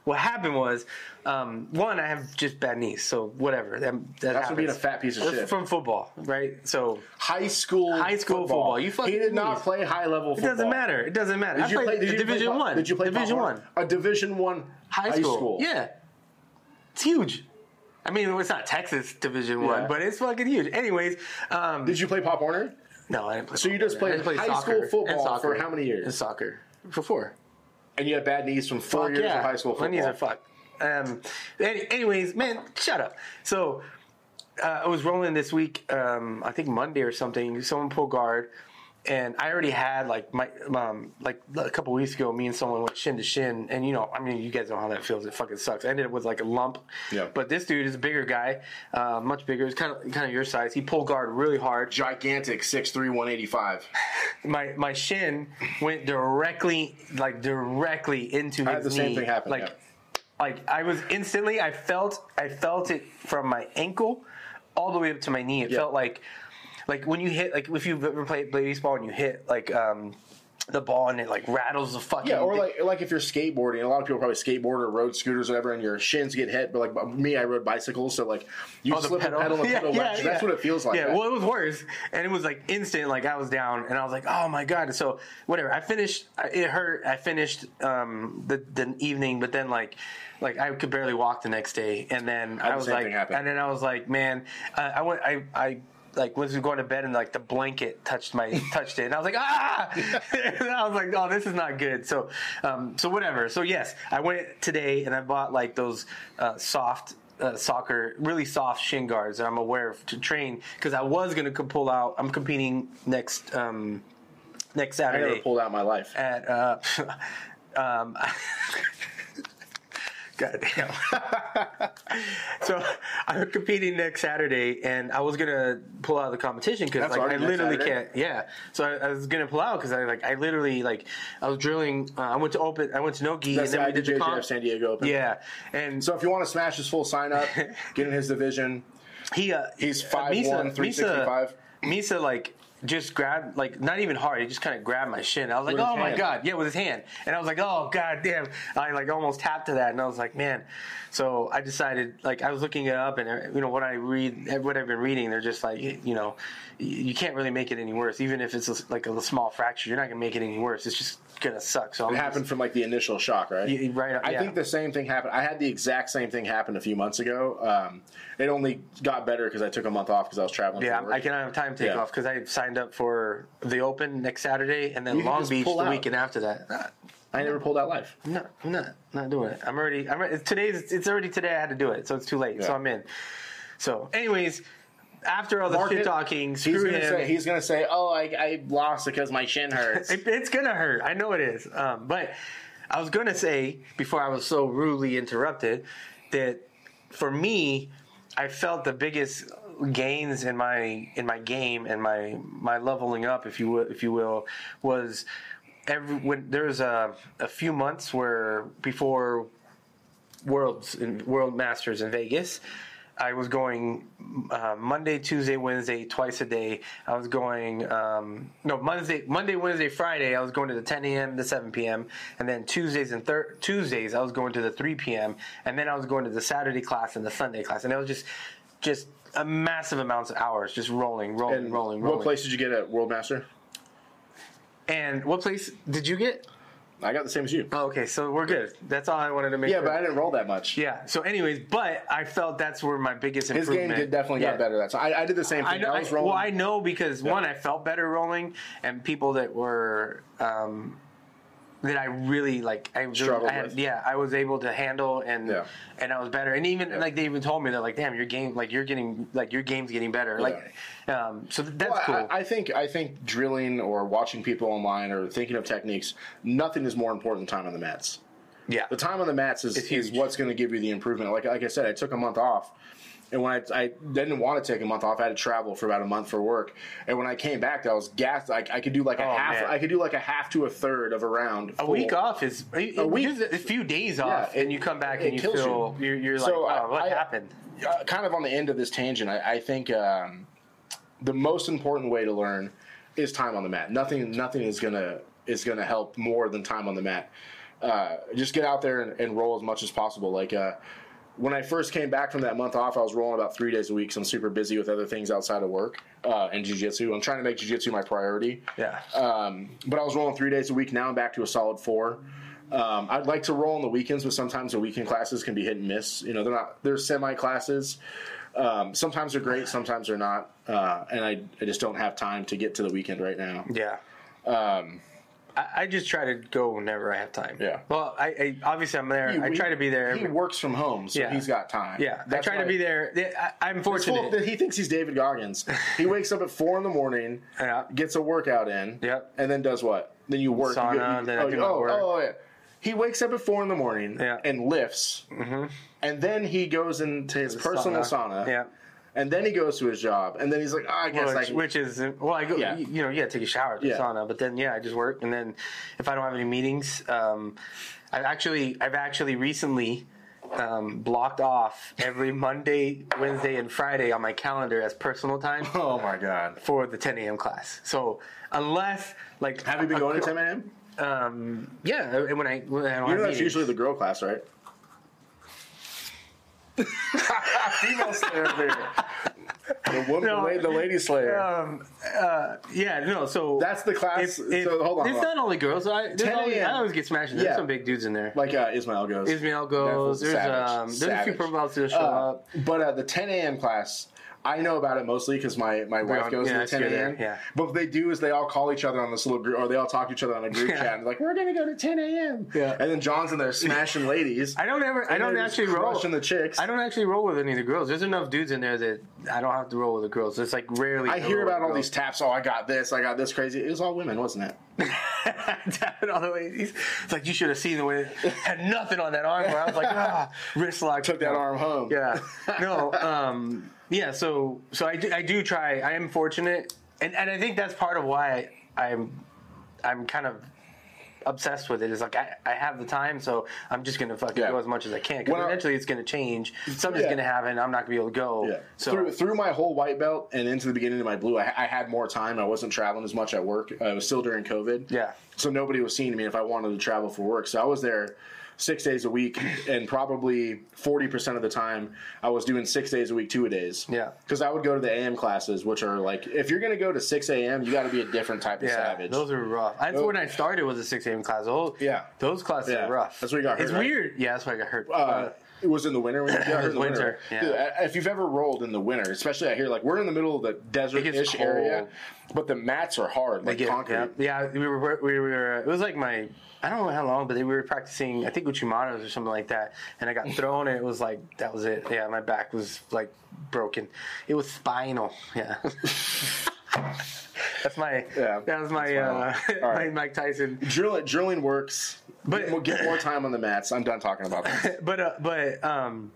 what happened was, um, one, I have just bad knees, so whatever. That, that That's from being a fat piece of shit. From football, right? So high school, High school football. You fucking he did not knees. play high level football. it doesn't matter. It doesn't matter. Did I you played play? Did you Division play, One. Did you play Division One? A Division One High, school. Yeah, it's huge. I mean, it's not Texas Division Yeah. One, but it's fucking huge. Anyways, um, Did you play Pop Warner? no, I didn't play. So you just football. Played high school football for how many years? And soccer for four. And you had bad knees from four Fuck years yeah. of high school football. My knees are fucked. Um, anyways, man, shut up. So uh, I was rolling this week. Um, I think Monday or something. Someone pulled guard, and I already had like my um, like a couple weeks ago. Me and someone went shin to shin, and you know, I mean, you guys know how that feels. It fucking sucks. I ended up with like a lump. Yeah. But this dude is a bigger guy, uh, much bigger. He's kind of kind of your size. He pulled guard really hard. Gigantic, 6'3", 185. my my shin went directly like directly into his I had the same thing happen, Like yeah. like I was instantly I felt I felt it from my ankle all the way up to my knee. It Yeah. felt like like when you hit like if you've ever played baseball and you hit like um the ball and it like rattles the fucking Yeah, or like like if you're skateboarding, a lot of people probably skateboard or road scooters or whatever, and your shins get hit. But like me, I rode bicycles, so like you Oh, the slip pedal. pedal, and the Yeah, pedal yeah, left. That's what it feels like. Yeah, well, it was worse, and it was like instant. Like I was down, and I was like, "Oh my god!" So whatever. I finished. It hurt. I finished um, the the evening, but then like. Like I could barely walk the next day, and then I the was like, and then I was like, man, uh, I went, I, I like was going to bed, and like the blanket touched my touched it, and I was like, ah, I was like, oh, this is not good. So, um, so whatever. So yes, I went today, and I bought like those uh, soft uh, soccer, really soft shin guards that I'm aware of to train because I was going to pull out. I'm competing next um, next Saturday. I pulled out my life. at. Uh, um, God damn. so I'm competing next Saturday, and I was gonna pull out of the competition because like I literally Saturday? can't. Yeah. So I, I was gonna pull out because I like I literally like I was drilling. Uh, I went to open. I went to Nogi, That's and the then we did the comp. San Diego Open. Yeah, and So if you want to smash his full sign up, get in his division. he uh, He's uh, 5'1", Misa- 365. Misa, Misa like just grabbed like not even hard. He just kind of grabbed my shin. I was like, With oh my hand. god, yeah, with his hand. And I was like, oh god damn. I like almost tapped to that, and I was like, man. So I decided like I was looking it up, and uh, you know what I read, what I've been reading, they're just like you know, you can't really make it any worse. Even if it's a, like a small fracture, you're not gonna make it any worse. It's just gonna suck. So I'm It happened from like the initial shock, right? You- right, I yeah. think the same thing happened. I had the exact same thing happen a few months ago. Um, it only got better because I took a month off because I was traveling. Yeah. I cannot have time to take Yeah. off because I signed up for the Open next Saturday and then You Long Beach the out. weekend after that. I never pulled out life. Not, I'm not, not doing it. I'm already. I'm already- today's. It's already today. I had to do it, so it's too late. So I'm in. So, anyways, after all the Mark shit it. talking, He's screw gonna him. say he's gonna say, "Oh, I, I lost because my shin hurts." It- it's gonna hurt. I know it is. Um, but I was gonna say before I was so rudely interrupted that for me, I felt the biggest gains in my in my game and my my leveling up, if you will, if you will, was every when there was a a few months where before worlds in world masters in Vegas. I was going uh, Monday, Tuesday, Wednesday, twice a day. I was going um, no Monday, Monday, Wednesday, Friday. I was going to the 10 a.m. to 7 p.m. and then Tuesdays and thir- Tuesdays I was going to the 3 p.m. and then I was going to the Saturday class and the Sunday class, and it was just just a massive amounts of hours, just rolling, rolling, And rolling, rolling. what place did you get at World Master? And what place did you get? I got the same as you. Oh, okay, so we're good. That's all I wanted to make. Yeah, sure. but I didn't roll that much. yeah. So, anyways, but I felt that's where my biggest His improvement. game did definitely Yeah. got better. That's I, I did the same I thing. know. I, I, was rolling. well, I know because one, I felt better rolling, and people that were um, that I really like. I really, Struggled I had, with. yeah, I was able to handle, and Yeah. and I was better. And even like they even told me that like, damn, your game, like you're getting, like your game's getting better. Like, um, so that's Well, cool. I, I think I think drilling or watching people online or thinking of techniques, nothing is more important than time on the mats. yeah, The time on the mats is, is what's going to give you the improvement. Like like I said, I took a month off, and when I, I didn't want to take a month off, I had to travel for about a month for work. And when I came back, I was gassed. I, I could do like a Oh, half. man. I could do like a half to a third of a round. a week off is a week- week, a few days off, it- and you come back and you feel you. are you're like, wow, I- what happened? uh, kind of on the end of this tangent, I, I think um, the most important way to learn is time on the mat. Nothing, nothing is gonna is gonna help more than time on the mat. Uh, just get out there and, and roll as much as possible. Like uh, when I first came back from that month off, I was rolling about three days a week. So I'm super busy with other things outside of work uh, and jujitsu. I'm trying to make jujitsu my priority. Yeah. Um, but I was rolling three days a week. Now I'm back to a solid four. Um, I'd like to roll on the weekends, but sometimes the weekend classes can be hit and miss. You know, they're not they're semi classes. Um, sometimes they're great, sometimes they're not, uh, and I, I just don't have time to get to the weekend right now. Yeah. Um, I, I just try to go whenever I have time. Yeah. Well, I, I obviously I'm there. I He- try to be there. He Every, works from home, so Yeah. he's got time. yeah, I That's try to why- be there. Yeah, I, I'm It's full fortunate. of- he thinks he's David Goggins. He wakes up at four in the morning, Yeah. gets a workout in, Yep. and then does what? Then you work. you Sauna, go- you- then I oh, do my oh, work. oh, yeah. He wakes up at four in the morning Yeah. and lifts, mm-hmm. and then he goes into his personal sauna. Yeah. And then he goes to his job, and then he's like, oh, I guess I Which, can. which is well, I go. Yeah. You know, yeah, take a shower Yeah. sauna, but then yeah, I just work, and then if I don't have any meetings, um, I've actually I've actually recently um, blocked off every Monday, Wednesday, and Friday on my calendar as personal time oh my god! for the 10 a.m. class. So unless like Have you been a- going to 10 a.m.? Um, yeah, and when I when I You know that's meetings. usually the girl class, right? Female slayer over. The woman, No. the, lady, the lady slayer. Um, uh, yeah, no. So That's the class. If, if, so hold on. It's hold on. not only girls. I, there's 10 always, I always get smashed. There's Yeah. some big dudes in there. Like uh, Ismail goes. Ismail goes. That There's savage. um. There's a few Savage. purple belts that show Uh, up. but uh, the 10 a.m. class, I know about it mostly because my, my wife goes yeah, to the 10 there, a.m. yeah. But what they do is they all call each other on this little group, or they all talk to each other on a group Yeah. chat. And like, we're going to go to 10 a.m. Yeah. And then John's in there smashing ladies. I don't ever. I don't actually roll. the chicks. I don't actually roll with any of the girls. There's enough dudes in there that I don't have to roll with the girls. It's like rarely. I hear about all girls. these taps. Oh, I got this. I got this crazy. It was all women, wasn't it? tapping all the way. It's like you should have seen the way it had nothing on that arm. Where I was like, ah, wrist lock. Took that arm home. Yeah. No. Um. Yeah. So. So I do. I do try. I am fortunate, and and I think that's part of why I, I'm. I'm kind of obsessed with it. Is like I, I have the time, so I'm just gonna fucking Yeah. go as much as I can. Because I- eventually it's gonna change. Something's Yeah. gonna happen. I'm not gonna be able to go. Yeah. So through through my whole white belt and into the beginning of my blue, I, I had more time. I wasn't traveling as much at work. Uh, it was still during COVID. Yeah. So nobody was seeing me if I wanted to travel for work. So I was there six days a week, and probably forty percent of the time I was doing six days a week, two a days. Yeah. Because I would go to the AM classes, which are like, if you're gonna go to six a.m., you got to be a different type of Yeah, savage. those are rough. That's Those- when I started was a six a.m. class. Those, Yeah. those classes Yeah. are rough. That's what you got It's right? weird. Yeah, that's why I got hurt. uh, it was in the winter. When you got in the winter, winter. yeah. If you've ever rolled in the winter, especially out here, like we're in the middle of the desert-ish area, but the mats are hard, like Get- concrete. Yeah, yeah, we were we were. It was like my I don't know how long, but we were practicing. I think uchi matas or something like that, and I got thrown. and It was like that was it. Yeah, my back was like broken. It was spinal. Yeah. That's my. Yeah, that was my uh. All my. Mike Tyson. Drilling, drilling works. But- But we'll get more time on the mats. I'm done talking about this. But uh, but um.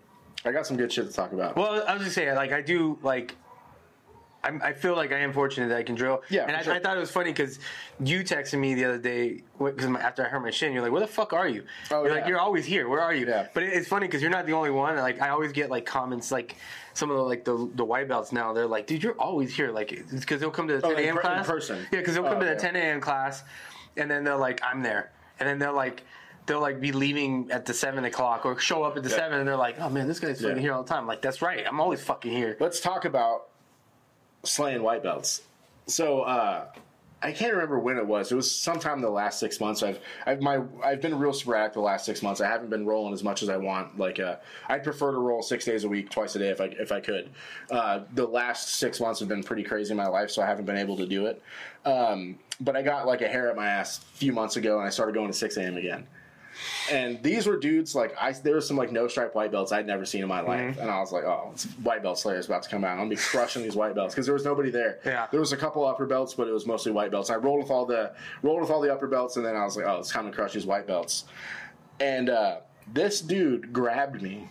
I got some good shit to talk about. Well, I was just saying, like I do like. I'm, I feel like I am fortunate that I can drill. Yeah, and I, sure. I thought it was funny because you texted me the other day because after I hurt my shin, you're like, "Where the fuck are you?" Oh, you're yeah. like, "You're always here. Where are you?" Yeah. But it, it's funny because you're not the only one. Like I always get like comments like some of the like the the white belts now. They're like, "Dude, you're always here." Like because they'll come to the Oh, 10 in a.m. per- in class person. Yeah, because they'll come Oh, to the okay. 10 a.m. class, and then they're like, "I'm there," and then they're like. They'll like be leaving at the seven o'clock or show up at the Yeah. seven and they're like, oh man, this guy's fucking Yeah. here all the time. Like that's right, I'm always fucking here. Let's talk about slaying white belts. So, uh, I can't remember when it was. It was sometime the last six months. I've I've my I've been real sporadic the last six months. I haven't been rolling as much as I want. Like uh, I'd prefer to roll six days a week, twice a day if I if I could. Uh, the last six months have been pretty crazy in my life, so I haven't been able to do it. Um, but I got like a hair at my ass a few months ago, and I started going to six a.m. again. And these were dudes like I. There was some like no stripe white belts I'd never seen in my life, Mm-hmm. and I was like, "Oh, white belt Slayer is about to come out. I'm gonna be crushing these white belts because there was nobody there. Yeah. there was a couple upper belts, but it was mostly white belts. I rolled with all the rolled with all the upper belts, and then I was like, "Oh, it's time to crush these white belts." And uh, this dude grabbed me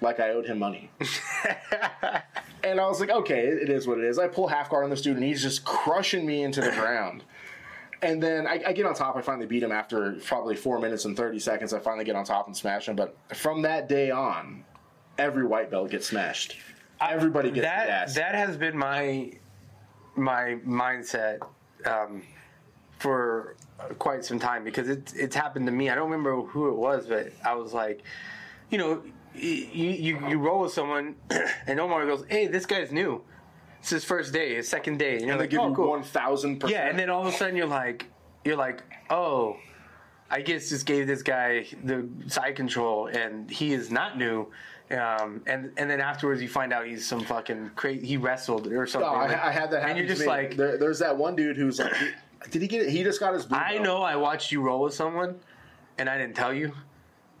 like I owed him money. and I was like, okay, it is what it is. I pull half guard on this dude, and he's just crushing me into the ground. And then I, I get on top. I finally beat him after probably four minutes and 30 seconds. I finally get on top and smash him. But from that day on, every white belt gets smashed. Everybody gets that that has been my my mindset um, for quite some time because it's it's happened to me. I don't remember who it was, but I was like, you know, you you, you roll with someone, and Omar goes, "Hey, this guy's new. It's his first day, his second day," and you're and they give "Oh, you cool." 1,000%. Yeah, and then all of a sudden you're like, you're like, oh, I guess just gave this guy the side control, and he is not new. Um, and and then afterwards you find out he's some fucking crazy. He wrestled or something. Oh, I, I had that happen And you're just me. like, there, there's that one dude who's like, did he get it? He just got his blue I know I watched you roll with someone, and I didn't tell you.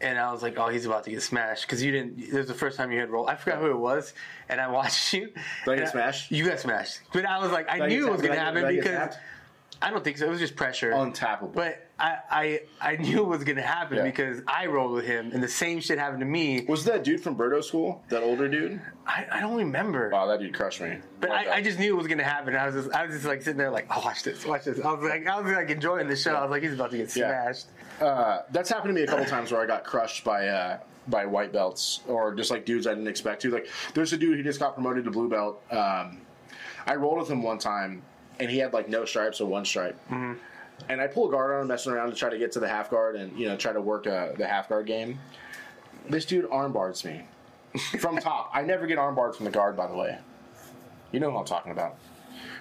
And I was like, "Oh, he's about to get smashed," because you didn't. It was the first time you had roll. I forgot who it was, and I watched you. Did I get smashed? You got smashed, but I was like, I I knew it was going to I happen did I get because? I don't think so. It was just pressure. Untappable. But I, I I knew it was gonna happen Yeah. because I rolled with him, and the same shit happened to me. Was that dude from Berto School? That older dude? I, I don't remember, Wow, that dude crushed me. but I, I just knew it was gonna happen. I was just I was just like sitting there like, oh, watch this, watch this. I was like I was like enjoying the show. I was like, he's about to get Yeah. smashed. Uh, that's happened to me a couple times where I got crushed by uh, by white belts or just like dudes I didn't expect to. Like, there's a dude who just got promoted to blue belt. Um, I rolled with him one time, and he had like no stripes or one stripe. And I pull a guard on him, messing around to try to get to the half guard and you know try to work uh, the half guard game. This dude armbars me from top. I never get armbarred from the guard, by the way. You know who I'm talking about.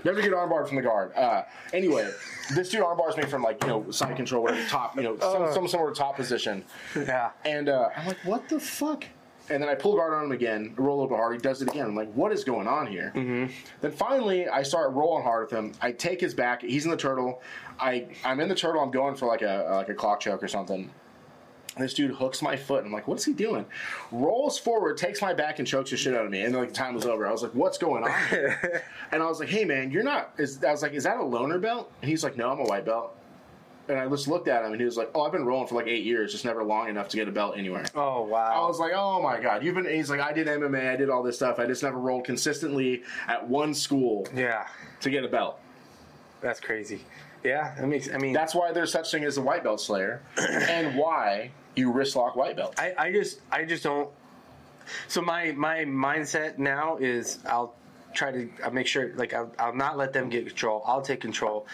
Never get armbarred from the guard. Uh, anyway, this dude armbars me from like you know side control, whatever, top, you know, some, some sort of top position. Yeah. And uh, I'm like, what the fuck? And then I pull guard on him again, roll a little bit hard. He does it again. I'm like, what is going on here? Mm-hmm. Then finally, I start rolling hard with him. I take his back. He's in the turtle. I I'm in the turtle. I'm going for like a like a clock choke or something. This dude hooks my foot. I'm like, what's he doing? Rolls forward, takes my back, and chokes the shit out of me. And like the time was over. I was like, what's going on? and I was like, hey man, you're not. Is, I was like, is that a loaner belt? And he's like, no, I'm a white belt. And I just looked at him, and he was like, "Oh, I've been rolling for like eight years, just never long enough to get a belt anywhere." Oh wow. I was like, "Oh my god, you've been." He's like, "I did MMA, I did all this stuff. I just never rolled consistently at one school yeah, to get a belt." that's crazy. Yeah, that makes. I mean, That's why there's such thing as a white belt slayer, and why you wrist lock white belts. I, I just I just don't. So my my mindset now is I'll try to I'll make sure like I'll, I'll not let them get control. I'll take control,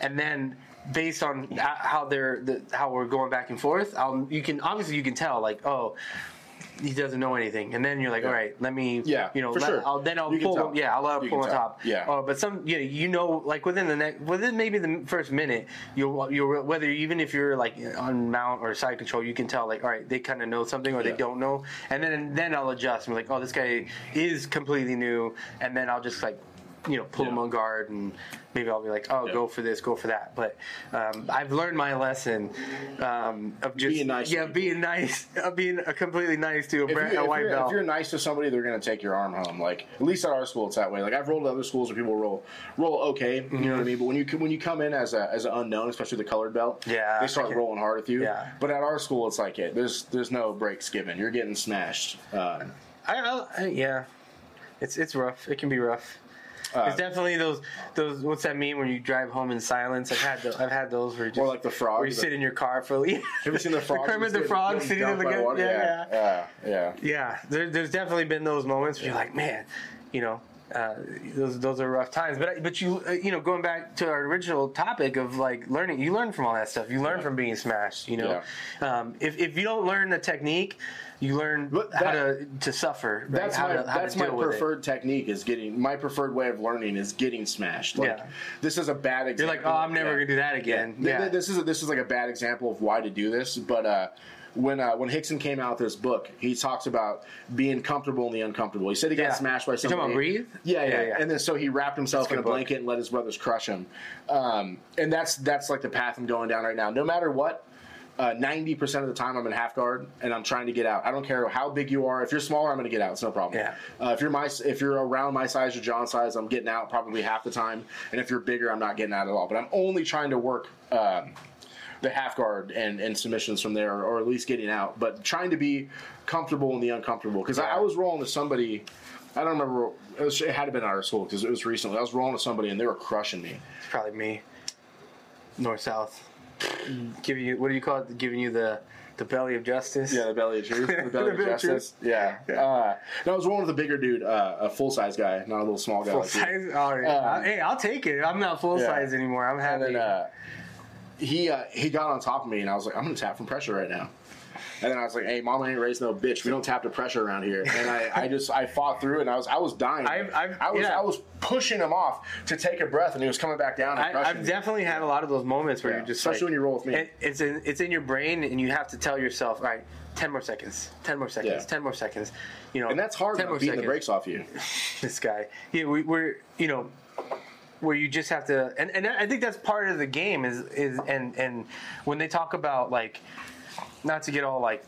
and then based on how they're the, how we're going back and forth, I'll you can obviously you can tell like oh. He doesn't know anything, and then you're like, Yeah. "All right, let me, Yeah, you know, let, sure. I'll, then I'll You pull, yeah, I'll uh, let him pull on top, Yeah. Oh, but some, you know, you know, like within the next, within maybe the first minute, you'll, you'll whether even if you're like on mount or side control, you can tell like, all right, they kind of know something or Yeah. they don't know, and then then I'll adjust and be like, oh, this guy is completely new, and then I'll just like, you know, pull Yeah. him on guard and maybe I'll be like, oh, Yeah. go for this, go for that. But um, I've learned my lesson um, of just Being nice yeah, being nice, of being a completely nice to a, brand, you, a white belt. if you're nice to somebody, they're going to take your arm home. Like at least at our school, it's that way. Like I've rolled at other schools where people roll roll okay, you Mm-hmm. know what I mean. But when you when you come in as a as an unknown, especially the colored belt, Yeah, they start rolling hard with you. Yeah. But at our school, it's like it. There's there's no breaks given. You're getting smashed. Um, I, I, I yeah, it's it's rough. It can be rough. Uh, it's definitely those those. What's that mean when you drive home in silence? I've had the, I've had those where just, Or like the frog, where you the- sit in your car for. Yeah. have you seen the frog? Kermit the Frog sitting in the gun- water? yeah, yeah, yeah, yeah. Yeah, there, there's definitely been those moments where you're like, man, you know, uh, those those are rough times. But but you uh, you know going back to our original topic of like learning, you learn from all that stuff. You learn Yeah. from being smashed. You know, um, if if you don't learn the technique, you learn But how to to suffer. right? That's how my to, how that's to my preferred technique is getting my preferred way of learning is getting smashed. Like Yeah. this is a bad You're example. like, oh, I'm never Yeah. gonna do that again. Yeah, This is a, this is like a bad example of why to do this, but uh, when uh, when Rickson came out with this book, he talks about being comfortable in the uncomfortable. He said he got Yeah. smashed by You talking somebody. about breathe? Yeah, yeah, Yeah. And then so he wrapped himself in a good book. blanket and let his brothers crush him. Um, and that's that's like the path I'm going down right now. No matter what. uh, Ninety percent of the time, I'm in half guard and I'm trying to get out. I don't care how big you are. If you're smaller, I'm going to get out. It's no problem. Yeah. Uh, if you're my, if you're around my size or John's size, I'm getting out probably half the time. And if you're bigger, I'm not getting out at all. But I'm only trying to work um, the half guard and, and submissions from there, or at least getting out. But trying to be comfortable in the uncomfortable. Because I, I was rolling with somebody. I don't remember. It, was, it had been out of school because it was recently. I was rolling with somebody and they were crushing me. it's probably me. North south, giving you what do you call it? Giving you the the belly of justice. Yeah, the belly of truth. The belly The of belly of justice. Yeah. Uh, no, I was rolling with a bigger dude, uh, a full size guy, not a little small guy. Full like size. Oh, yeah. Um, hey, I'll take it. I'm not full Yeah. size anymore. I'm And happy. then uh, he uh, he got on top of me, and I was like, I'm gonna tap from pressure right now. And then I was like, Hey, mama ain't raised no bitch. We don't tap to pressure around here. And I, I just I fought through it, and I was I was dying. I've- I've- I was yeah. I was pushing him off to take a breath, and he was coming back down. And I, I've me. definitely had a lot of those moments where Yeah, you're just especially like, when you roll with me. it- it's in it's in your brain, and you have to tell yourself, all right, ten more seconds, ten more seconds, Yeah. ten more seconds. You know, and that's hard. 10 more beating the brakes off you. This guy, yeah, we, we're you know. Where you just have to, and, and I think that's part of the game is is and and when they talk about like, not to get all like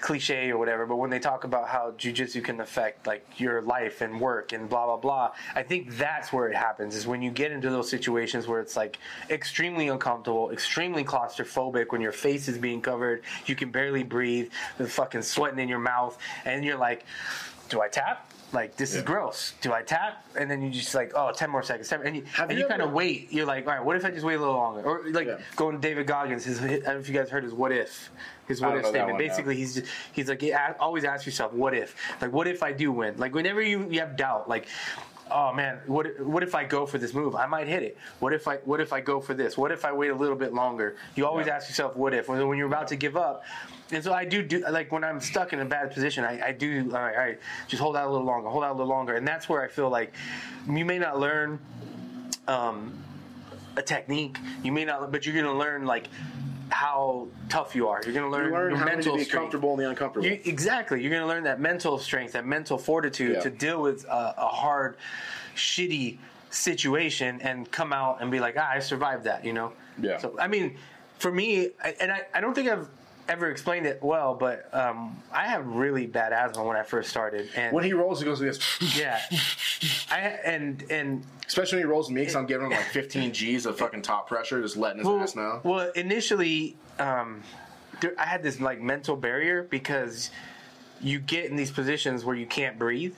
cliche or whatever, but when they talk about how jujitsu can affect like your life and work and blah blah blah, I think that's where it happens. Is when you get into those situations where it's like extremely uncomfortable, extremely claustrophobic, when your face is being covered, you can barely breathe, the fucking sweating in your mouth, and you're like, do I tap? Like this is gross. Do I tap? And then you just like, oh, 10 more seconds. 10, and you, Have and you you kind of wait. You're like, all right, what if I just wait a little longer? Or like Yeah. going David Goggins. His, I don't know if you guys heard his what if. His what if statement. one, no. Basically, he's just, he's like, always ask yourself, what if? Like, what if I do win? Like, whenever you, you have doubt, like, oh man, what what if I go for this move? I might hit it. What if I what if I go for this? What if I wait a little bit longer? You always Yeah. ask yourself, what if? When, when you're about to give up. And so I do do like when I'm stuck in a bad position, I, I do all right, all right, just hold out a little longer, hold out a little longer, and that's where I feel like you may not learn um, a technique, you may not, but you're gonna learn like how tough you are. You're gonna learn, You learn your how to be strength. comfortable in the uncomfortable. You, exactly. You're going to learn that mental strength, that mental fortitude Yeah. to deal with a, a hard, shitty situation and come out and be like, ah, I survived that, you know? Yeah. So, I mean, for me, I- and I, I don't think I've ever explained it well, but um, I have really bad asthma when I first started. And when he rolls, he goes like this. yeah. I, and, and Especially when he rolls me, because I'm giving him like 15 G's of fucking top pressure, just letting his well, ass know. well, initially, um, there, I had this like mental barrier because you get in these positions where you can't breathe,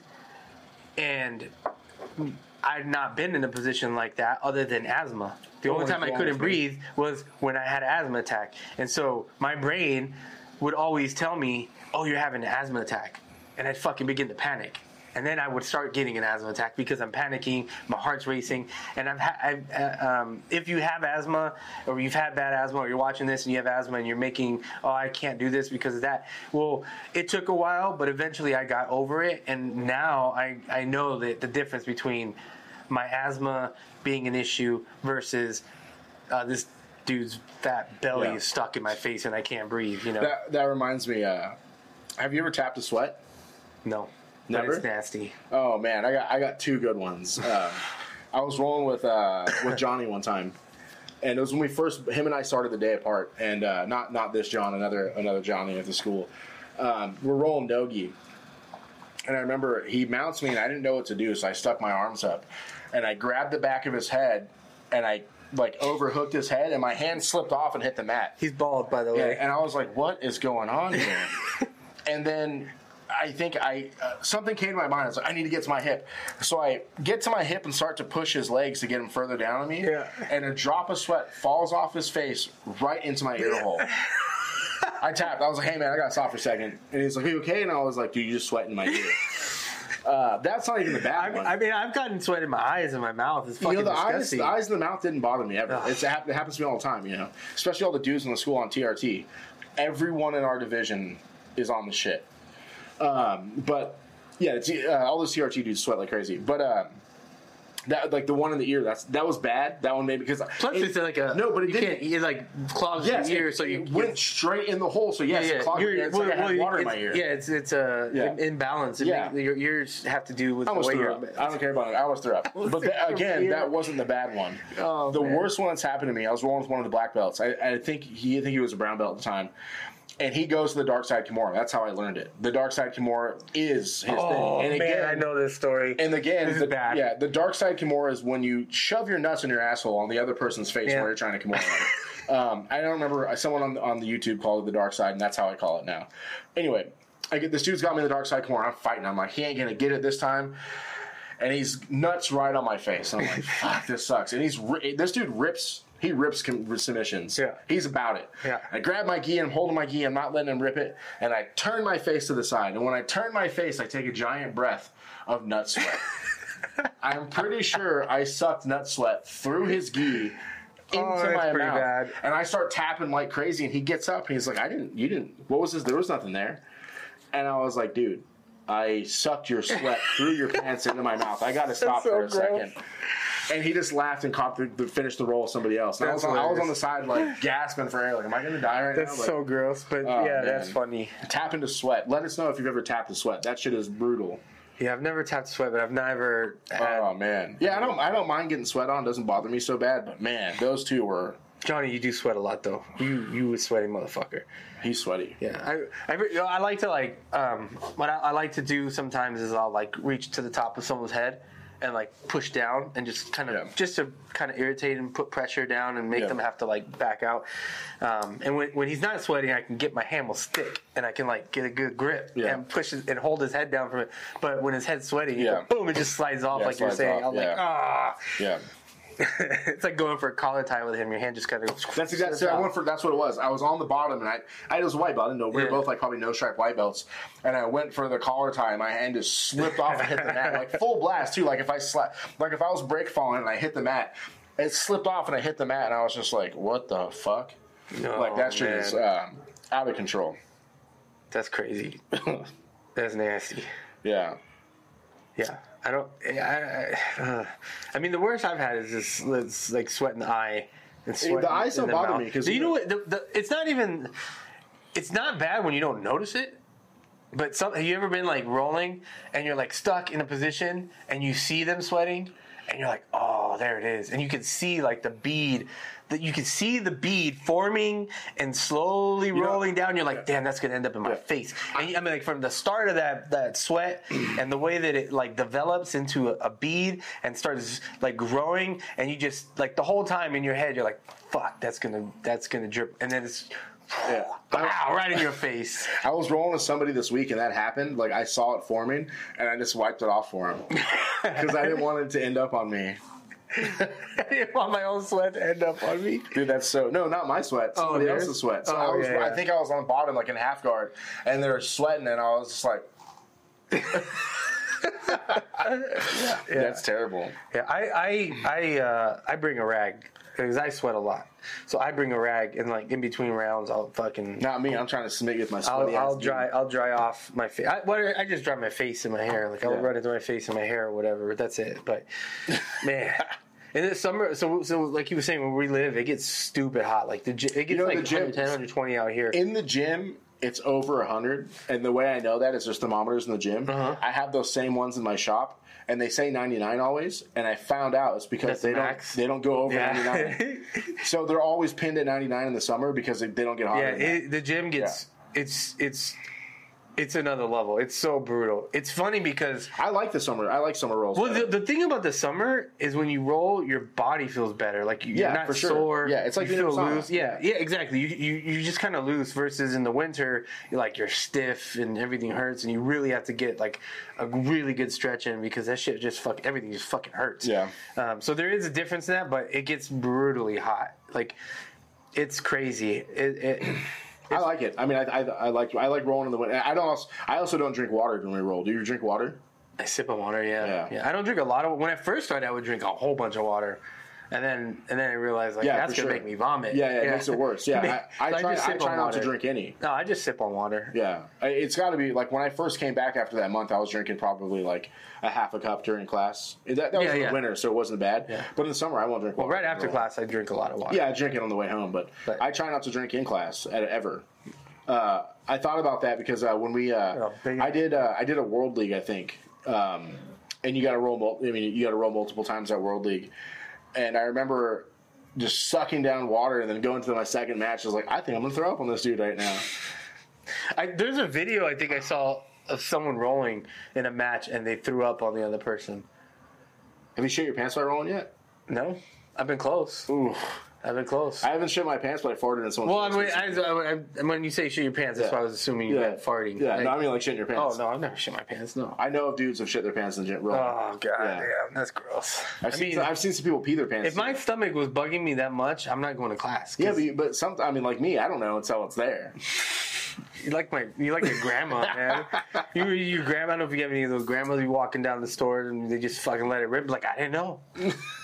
and I'd not been in a position like that other than asthma. The only Only time I couldn't breathe was when I had an asthma attack, and so my brain would always tell me, "Oh, you're having an asthma attack," and I'd fucking begin to panic. And then I would start getting an asthma attack because I'm panicking, my heart's racing, and I've, ha- I've uh, um, if you have asthma or you've had bad asthma or you're watching this and you have asthma and you're making, oh, I can't do this because of that. Well, it took a while, but eventually I got over it, and now I I know that the difference between my asthma being an issue versus uh, this dude's fat belly Yeah. is stuck in my face and I can't breathe. You know, That, that reminds me, uh, have you ever tapped a sweat? no, Never? But it's nasty. Oh man, I got I got two good ones. Um, I was rolling with uh, with Johnny one time, and it was when we first him and I started the day apart, and uh, not not this John, another another Johnny at the school. Um, we're rolling dogi, and I remember he mounts me, and I didn't know what to do, so I stuck my arms up, and I grabbed the back of his head, and I like overhooked his head, and my hand slipped off and hit the mat. He's bald, by the Yeah, way. and I was like, "What is going on here?" and then I think I uh, something came to my mind. I was like, "I need to get to my hip." So I get to my hip and start to push his legs to get him further down on me. Yeah. And a drop of sweat falls off his face right into my ear hole. I tapped. I was like, "Hey man, I got to stop for a second. And he's like, "Are you okay?" And I was like, "Dude, you just sweat in my ear." Uh, that's not even the bad I, one. I mean, I've gotten sweat in my eyes and my mouth. It's you fucking know, the eyes, disgusting. the eyes and the mouth didn't bother me ever. It's, it, happens to me all the time, you know. Especially all the dudes in the school on TRT. Everyone in our division is on the shit. Um, but yeah, it's, uh, all those TRT dudes sweat like crazy. But um, that like the one in the ear, that's that was bad. That one maybe because Plus, it- it's like a no, but it you didn't. can't. It like clogs Yes, your ear, it, so you it went straight in the hole. So yes, it clogged You're- it. It's like I well, had well, water in my ear. Yeah, it's it's a Yeah. imbalance. Yeah. make- your ears have to do with I the way you're. up. I don't care about it. I almost threw up. But that, again, that wasn't the bad one. Oh, the man. worst one that's happened to me. I was rolling with one of the black belts. I, I think he I think he was a brown belt at the time. And he goes to the dark side Kimura. That's how I learned it. The dark side Kimura is his Oh thing. And man, again, I know this story. And again, This is the, bad. yeah, the dark side Kimura is when you shove your nuts in your asshole on the other person's face Yeah. while you're trying to Kimura. them. um, I don't remember. Someone on the, on the YouTube called it the dark side, and that's how I call it now. Anyway, I get this dude's got me in the dark side Kimura. I'm fighting. I'm like, he ain't gonna get it this time. And he's nuts right on my face. And I'm like, fuck, this sucks. And he's this dude rips. He rips com- submissions. Yeah. He's about it. Yeah. I grab my gi, I'm holding my gi, I'm not letting him rip it, and I turn my face to the side. And when I turn my face, I take a giant breath of nut sweat. I'm pretty sure I sucked nut sweat through his gi into Oh, my pretty mouth. bad. And I start tapping like crazy, and he gets up and he's like, I didn't, you didn't, what was this? There was nothing there. And I was like, dude, I sucked your sweat through your pants into my mouth. I got to stop so for a gross. second. And he just laughed and caught the, the finished the roll of somebody else. I was, on, I was on the side like gasping for air. Like, am I going to die right That's now? Like, so gross, but Oh, yeah, that's funny. tap into sweat. Let us know if you've ever tapped to sweat. That shit is brutal. Yeah, I've never tapped sweat, but I've never had. Oh man, yeah, I don't, I don't mind getting sweat on. Doesn't bother me so bad. But man, those two were. Johnny, you do sweat a lot though. You you a sweaty motherfucker. He's sweaty. Yeah, I, I, you know, I like to like um, what I, I like to do sometimes is I'll like reach to the top of someone's head and like push down and just kind of Yeah. just to kind of irritate and put pressure down and make Yeah. them have to like back out. Um, and when, when he's not sweating, I can get my hand will stick and I can like get a good grip Yeah. and push it and hold his head down from it. But when his head's sweating, Yeah. boom, it just slides off like you're saying. off, I'm like ah. Yeah, it's like going for a collar tie with him. Your hand just kind of goes. that's exactly. So I went for. That's what it was. I was on the bottom, and I, I had this white belt. I didn't know we Yeah. were both like probably no stripe white belts, and I went for the collar tie, and my hand just slipped off and hit the mat, like full blast too. Like if I slap, like if I was break falling and I hit the mat, it slipped off and I hit the mat, and I was just like, what the fuck? No, like that shit man. is um, out of control. That's crazy. That's nasty. Yeah. Yeah, I don't. I, I, uh, I mean, the worst I've had is just it's like sweat in the eye. And sweat the eyes don't the bother mouth. me 'cause Do you know- what? The, the, it's not even. It's not bad when you don't notice it. But some, have you ever been like rolling and you're like stuck in a position and you see them sweating and you're like, oh, there it is, and you can see like the bead. That you can see the bead forming and slowly know- rolling down. You're like, damn, that's gonna end up in my Yeah. face. And I mean, like from the start of that that sweat and the way that it like develops into a, a bead and starts like growing, and you just like the whole time in your head, you're like, fuck, that's gonna that's gonna drip, and then it's Yeah. wow, right in your face. I was rolling with somebody this week and that happened. Like I saw it forming and I just wiped it off for him because I didn't want it to end up on me. I didn't want my own sweat to end up on me. Dude, that's so no, not my sweat. Somebody theirs? else's sweat. So Oh, I was, yeah, yeah. I think I was on the bottom, like in half guard, and they were sweating, and I was just like, "That's terrible." Yeah, I I I uh, I bring a rag because I sweat a lot, so I bring a rag and like in between rounds, I'll fucking. Not me. I'm trying to submit with my I'll, I'll dry I'll dry off my face. I, well, I just dry my face and my hair. Like I'll Yeah. run into my face and my hair or whatever. But that's it. But man, in the summer, so so like you were saying, where we live, it gets stupid hot. Like the it gets know, like the gym- 110, 120 out here. in the gym. It's over hundred, and the way I know that is there's thermometers in the gym. Uh-huh. I have those same ones in my shop, and they say 99 always. And I found out it's because That's they max? don't they don't go over yeah, 99. So they're always pinned at 99 in the summer because they, they don't get hot. yeah. It, the gym gets it's it's it's another level. It's so brutal. It's funny because I like the summer. I like summer rolls. Well, the, the thing about the summer is when you roll, your body feels better. Like you- Yeah, you're not for sure. sore. Yeah, it's like you feel loose. Yeah, yeah, exactly. You you you just kind of loose. Versus in the winter, you're like you're stiff and everything hurts, and you really have to get like a really good stretch in because that shit just fuck everything just fucking hurts. Yeah. Um, so there is a difference in that, but it gets brutally hot. Like it's crazy. It, it I like it. I mean, I, I, I like I like rolling in the winter. I don't. Also, I also don't drink water when we roll. Do you drink water? I sip on water. Yeah. Yeah. yeah, I don't drink a lot of. When I first started, I would drink a whole bunch of water, and then and then I realized like Yeah, that's gonna sure. make me vomit. Yeah, yeah, it makes it worse. Yeah, I, I So try, I try not to drink any. No, I just sip on water. Yeah, it's got to be like when I first came back after that month, I was drinking probably like a half a cup during class. That, that was Yeah, in yeah. the winter, so it wasn't bad. But in the summer, I won't drink. Well, right after class, I drink a lot of water. Yeah, I drink it on the way home, but, But- I try not to drink in class at, ever. Uh, I thought about that because uh, when we, uh, Oh, I did, uh, I did a World League, I think, um, and you got to roll. I mean, you got to roll multiple times at World League, and I remember just sucking down water and then going to my second match. I was like, I think I'm gonna throw up on this dude right now. I, there's a video I think I saw of someone rolling in a match and they threw up on the other person. Have you shit your pants by rolling yet? No, I've been close. Ooh, I've been close. I haven't shit my pants, but I farted in someone's. well, I mean, recently. I, I, I, when you say shit your pants, that's Yeah. why I was assuming you yeah, meant farting. Yeah, Like- no, I mean like shitting your pants. oh no, I've never shit my pants. No. I know of dudes who've shit their pants and roll. Oh god, Yeah. damn, that's gross. I've, I seen, mean, I've seen some people pee their pants. if my stomach was bugging me that much, I'm not going to class. yeah, but, you- but some. I mean, like me, I don't know until it's there. you like my, you like your grandma, man. You, your grandma. I don't know if you have any of those grandmas. You walking down the store and they just fucking let it rip. Like I didn't know.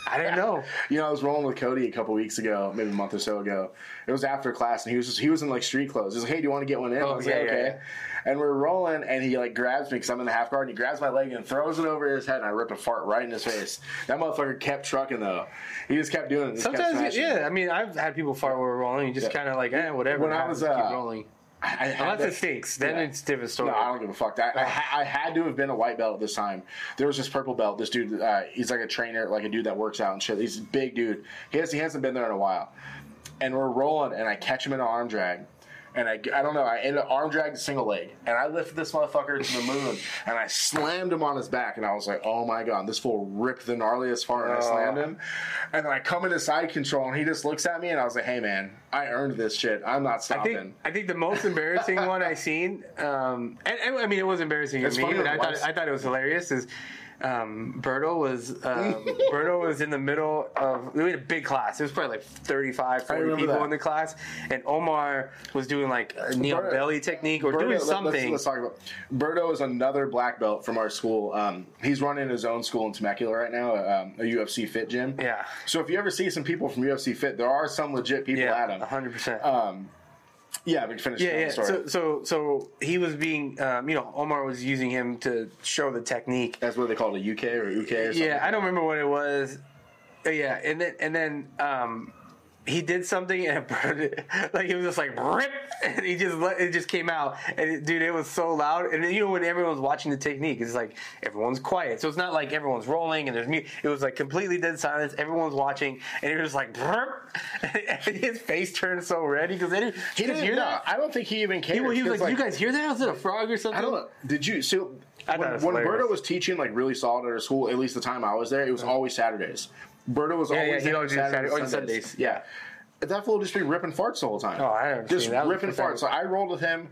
I didn't know. You know, I was rolling with Cody a couple weeks ago, maybe a month or so ago. It was after class, and he was just, he was in like street clothes. He was like, "Hey, do you want to get one in?" I Oh, was yeah, like, "Okay." yeah. And we're rolling, and he like grabs me because I'm in the half guard, and he grabs my leg and throws it over his head, and I rip a fart right in his face. That motherfucker kept trucking though. He just kept doing it. Sometimes, yeah. I mean, I've had people fart while we're rolling. You just Yeah. kind of like, eh, whatever. When I was, keep uh, rolling. I, I had Unless that- it stinks, then Yeah. it's a different story. No, I don't give a fuck. I, I, I had to have been a white belt at this time. There was this purple belt. This dude, uh, he's like a trainer, like a dude that works out and shit. He's a big dude. He has he hasn't been there in a while. And we're rolling, and I catch him in an arm drag. And I, I don't know, I ended up arm drag single leg. And I lifted this motherfucker to the moon, and I slammed him on his back. And I was like, oh my god, this fool ripped the gnarliest fart. And I Oh. slammed him. And then I come into side control, and he just looks at me, and I was like, hey man, I earned this shit. I'm not I stopping. think I think the most embarrassing one I seen, um, and, and I mean it was embarrassing to It's me, funny but I thought I thought it was hilarious. Is um, Berto was um, Berto was in the middle of we had a big class. It was probably like 35, 40 people that. in the class, and Omar was doing like a kneel Berto- belly technique or Berto- doing let- let's- something. Let's, talk about Berto is another black belt from our school. Um, he's running his own school in Temecula right now, um, a UFC Fit gym. Yeah. So if you ever see some people from UFC Fit, there are some legit people at yeah, him. hundred percent. Yeah, we finished. Yeah, yeah. the story. So, so, so he was being, um, you know, Omar was using him to show the technique. That's what they call it, a uke or uke or something. Yeah, I don't remember what it was. Uh, Yeah, and then and then um, he did something and it like it was just like rip, and he just let it just came out. And it, dude, it was so loud. And then, you know when everyone's watching the technique, it's like everyone's quiet. So it's not like everyone's rolling and there's music. It was like completely dead silence. Everyone's watching, and it was like, rip, and his face turned so red because He he didn't didn't hear know. that. I don't think he even cared. He, he was because, like, "You guys hear that? Was it a frog or something?" I don't know. Did you? So when, thought it was when. Berto was teaching like really solid at our school, at least the time I was there, it was always Saturdays. Berto was Yeah, yeah, always he always Saturday- or Sundays. Sundays. Yeah, that fool just be ripping farts the whole time. Oh, I haven't just ripping farts. So I rolled with him.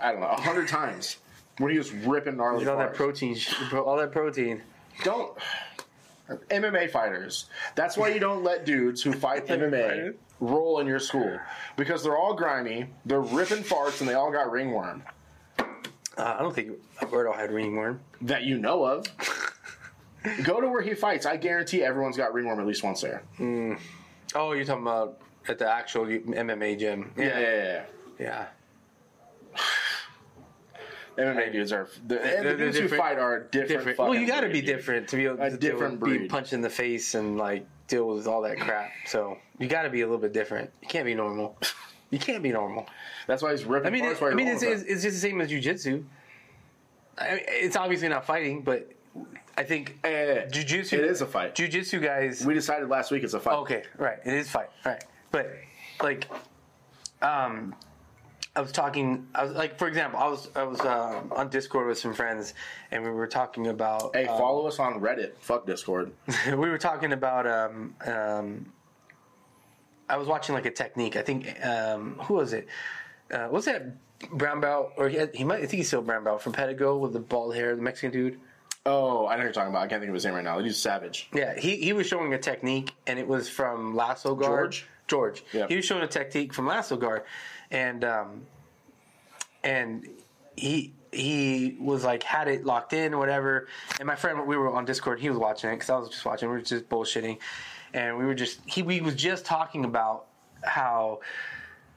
I don't know a hundred times when he was ripping gnarly all farts. that protein, all that protein. don't. MMA fighters. That's why you don't let dudes who fight MMA roll in your school because they're all grimy, they're ripping farts, and they all got ringworm Uh, I don't think Alberto had ringworm. that you know of. Go to where he fights. I guarantee everyone's got ringworm at least once there. Mm. Oh, you're talking about at the actual MMA gym? Yeah, yeah, yeah. yeah. yeah. MMA dudes are the, the dudes who fight are different. Different. Well, you got to be different to be able A to different with- be breed. punched in the face and like deal with all that crap. So you got to be a little bit different. You can't be normal. You can't be normal. That's why he's ripping. I mean, it, I mean, it's, it's, it's just the same as jujitsu. I mean, it's obviously not fighting, but I think. Eh, jujitsu. It is a fight. Jujitsu guys. we decided last week it's a fight. Okay, right. It is fight. Right. But like um I was talking I was like for example, I was I was um, on Discord with some friends and we were talking about Hey, um, follow us on Reddit. Fuck Discord. we were talking about um um I was watching like a technique. I think um who was it? Uh was that brown belt or he, had, he might I think he's still brown belt from Pedigo with the bald hair, the Mexican dude. Oh, I know you're talking about. I can't think of his name right now. He's savage. Yeah, he, he was showing a technique, and it was from lasso guard. George? George. Yeah. He was showing a technique from lasso guard, and um, and he he was like had it locked in or whatever. And my friend, we were on Discord. He was watching it because I was just watching. We were just bullshitting, and we were just he we was just talking about how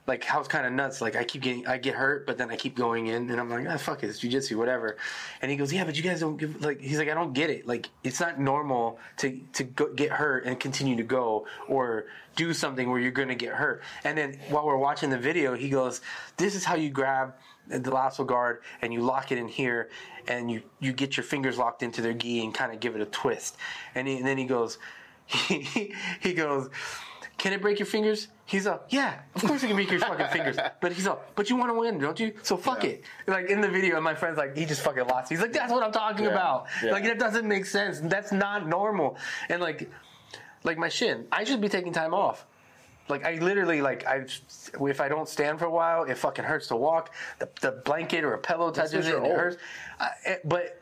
like how it's kind of nuts. Like I keep getting, I get hurt, but then I keep going in, and I'm like, ah, fuck it, it's jujitsu, whatever. And he goes, yeah, but you guys don't give like. He's like, I don't get it. Like it's not normal to to go, get hurt and continue to go or do something where you're to get hurt. And then while we're watching the video, he goes, this is how you grab the lasso guard and you lock it in here and you you get your fingers locked into their gi and kind of give it a twist. And, he, and then he goes, he, he goes can it break your fingers? He's up, yeah, of course it can break your fucking fingers. But he's up, but you want to win, don't you? So fuck Yeah. it. Like in the video, and my friend's like, he just fucking lost. He's like, that's what I'm talking Yeah. about. Yeah. Like that doesn't make sense. That's not normal. And like, like my shin, I should be taking time off. Like I literally like I, if I don't stand for a while, it fucking hurts to walk. The, the blanket or a pillow touches it, and it hurts. I, but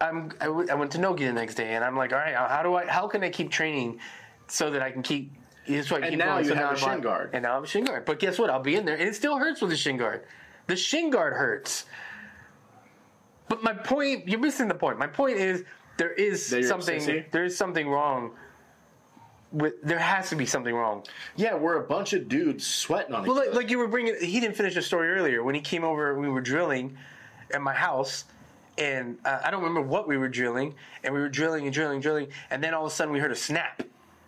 I'm I, w- I went to Nogi the next day, and I'm like, all right, how do I? How can I keep training so that I can keep? That's why I And keep now going. you So have now a shin guard. and now I'm a shin guard. But guess what? I'll be in there, and it still hurts with the shin guard. The shin guard hurts. But my point, you're missing the point. My point is there is something. sissy? There is something wrong. With there has to be something wrong. Yeah, we're a bunch of dudes sweating on Well, like, other. like you were bringing, he didn't finish the story earlier when he came over. We were drilling at my house, and uh, I don't remember what we were drilling, and we were drilling and drilling, and drilling, and then all of a sudden we heard a snap.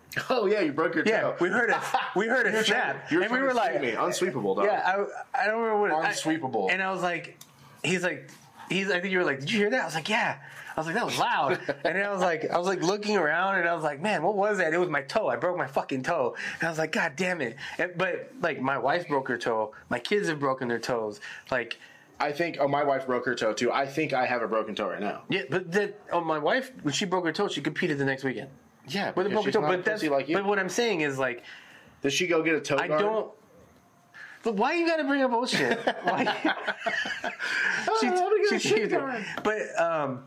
oh yeah, you broke your toe. Yeah, we heard it. we heard it snap, and we were like, me. unsweepable, dog. yeah, I, I don't remember what it- I- Unsweepable. and I was like, he's like, he's. I think you were like, did you hear that? I was like, yeah. I was like, that was loud. and then I was like, I was like looking around, and I was like, man, what was that? It was my toe. I broke my fucking toe. And I was like, god damn it. And, but like, my wife broke her toe. My kids have broken their toes. Like, I think. Oh, my wife broke her toe too. I think I have a broken toe right now. yeah, but that. Oh, my wife when she broke her toe, she competed the next weekend Yeah, with a broken toe. But that's like you. but what I'm saying is like, Does she go get a toe I guard? don't. But why you gotta bring up bullshit? Why? she, Oh, we got a she- shit she- but um,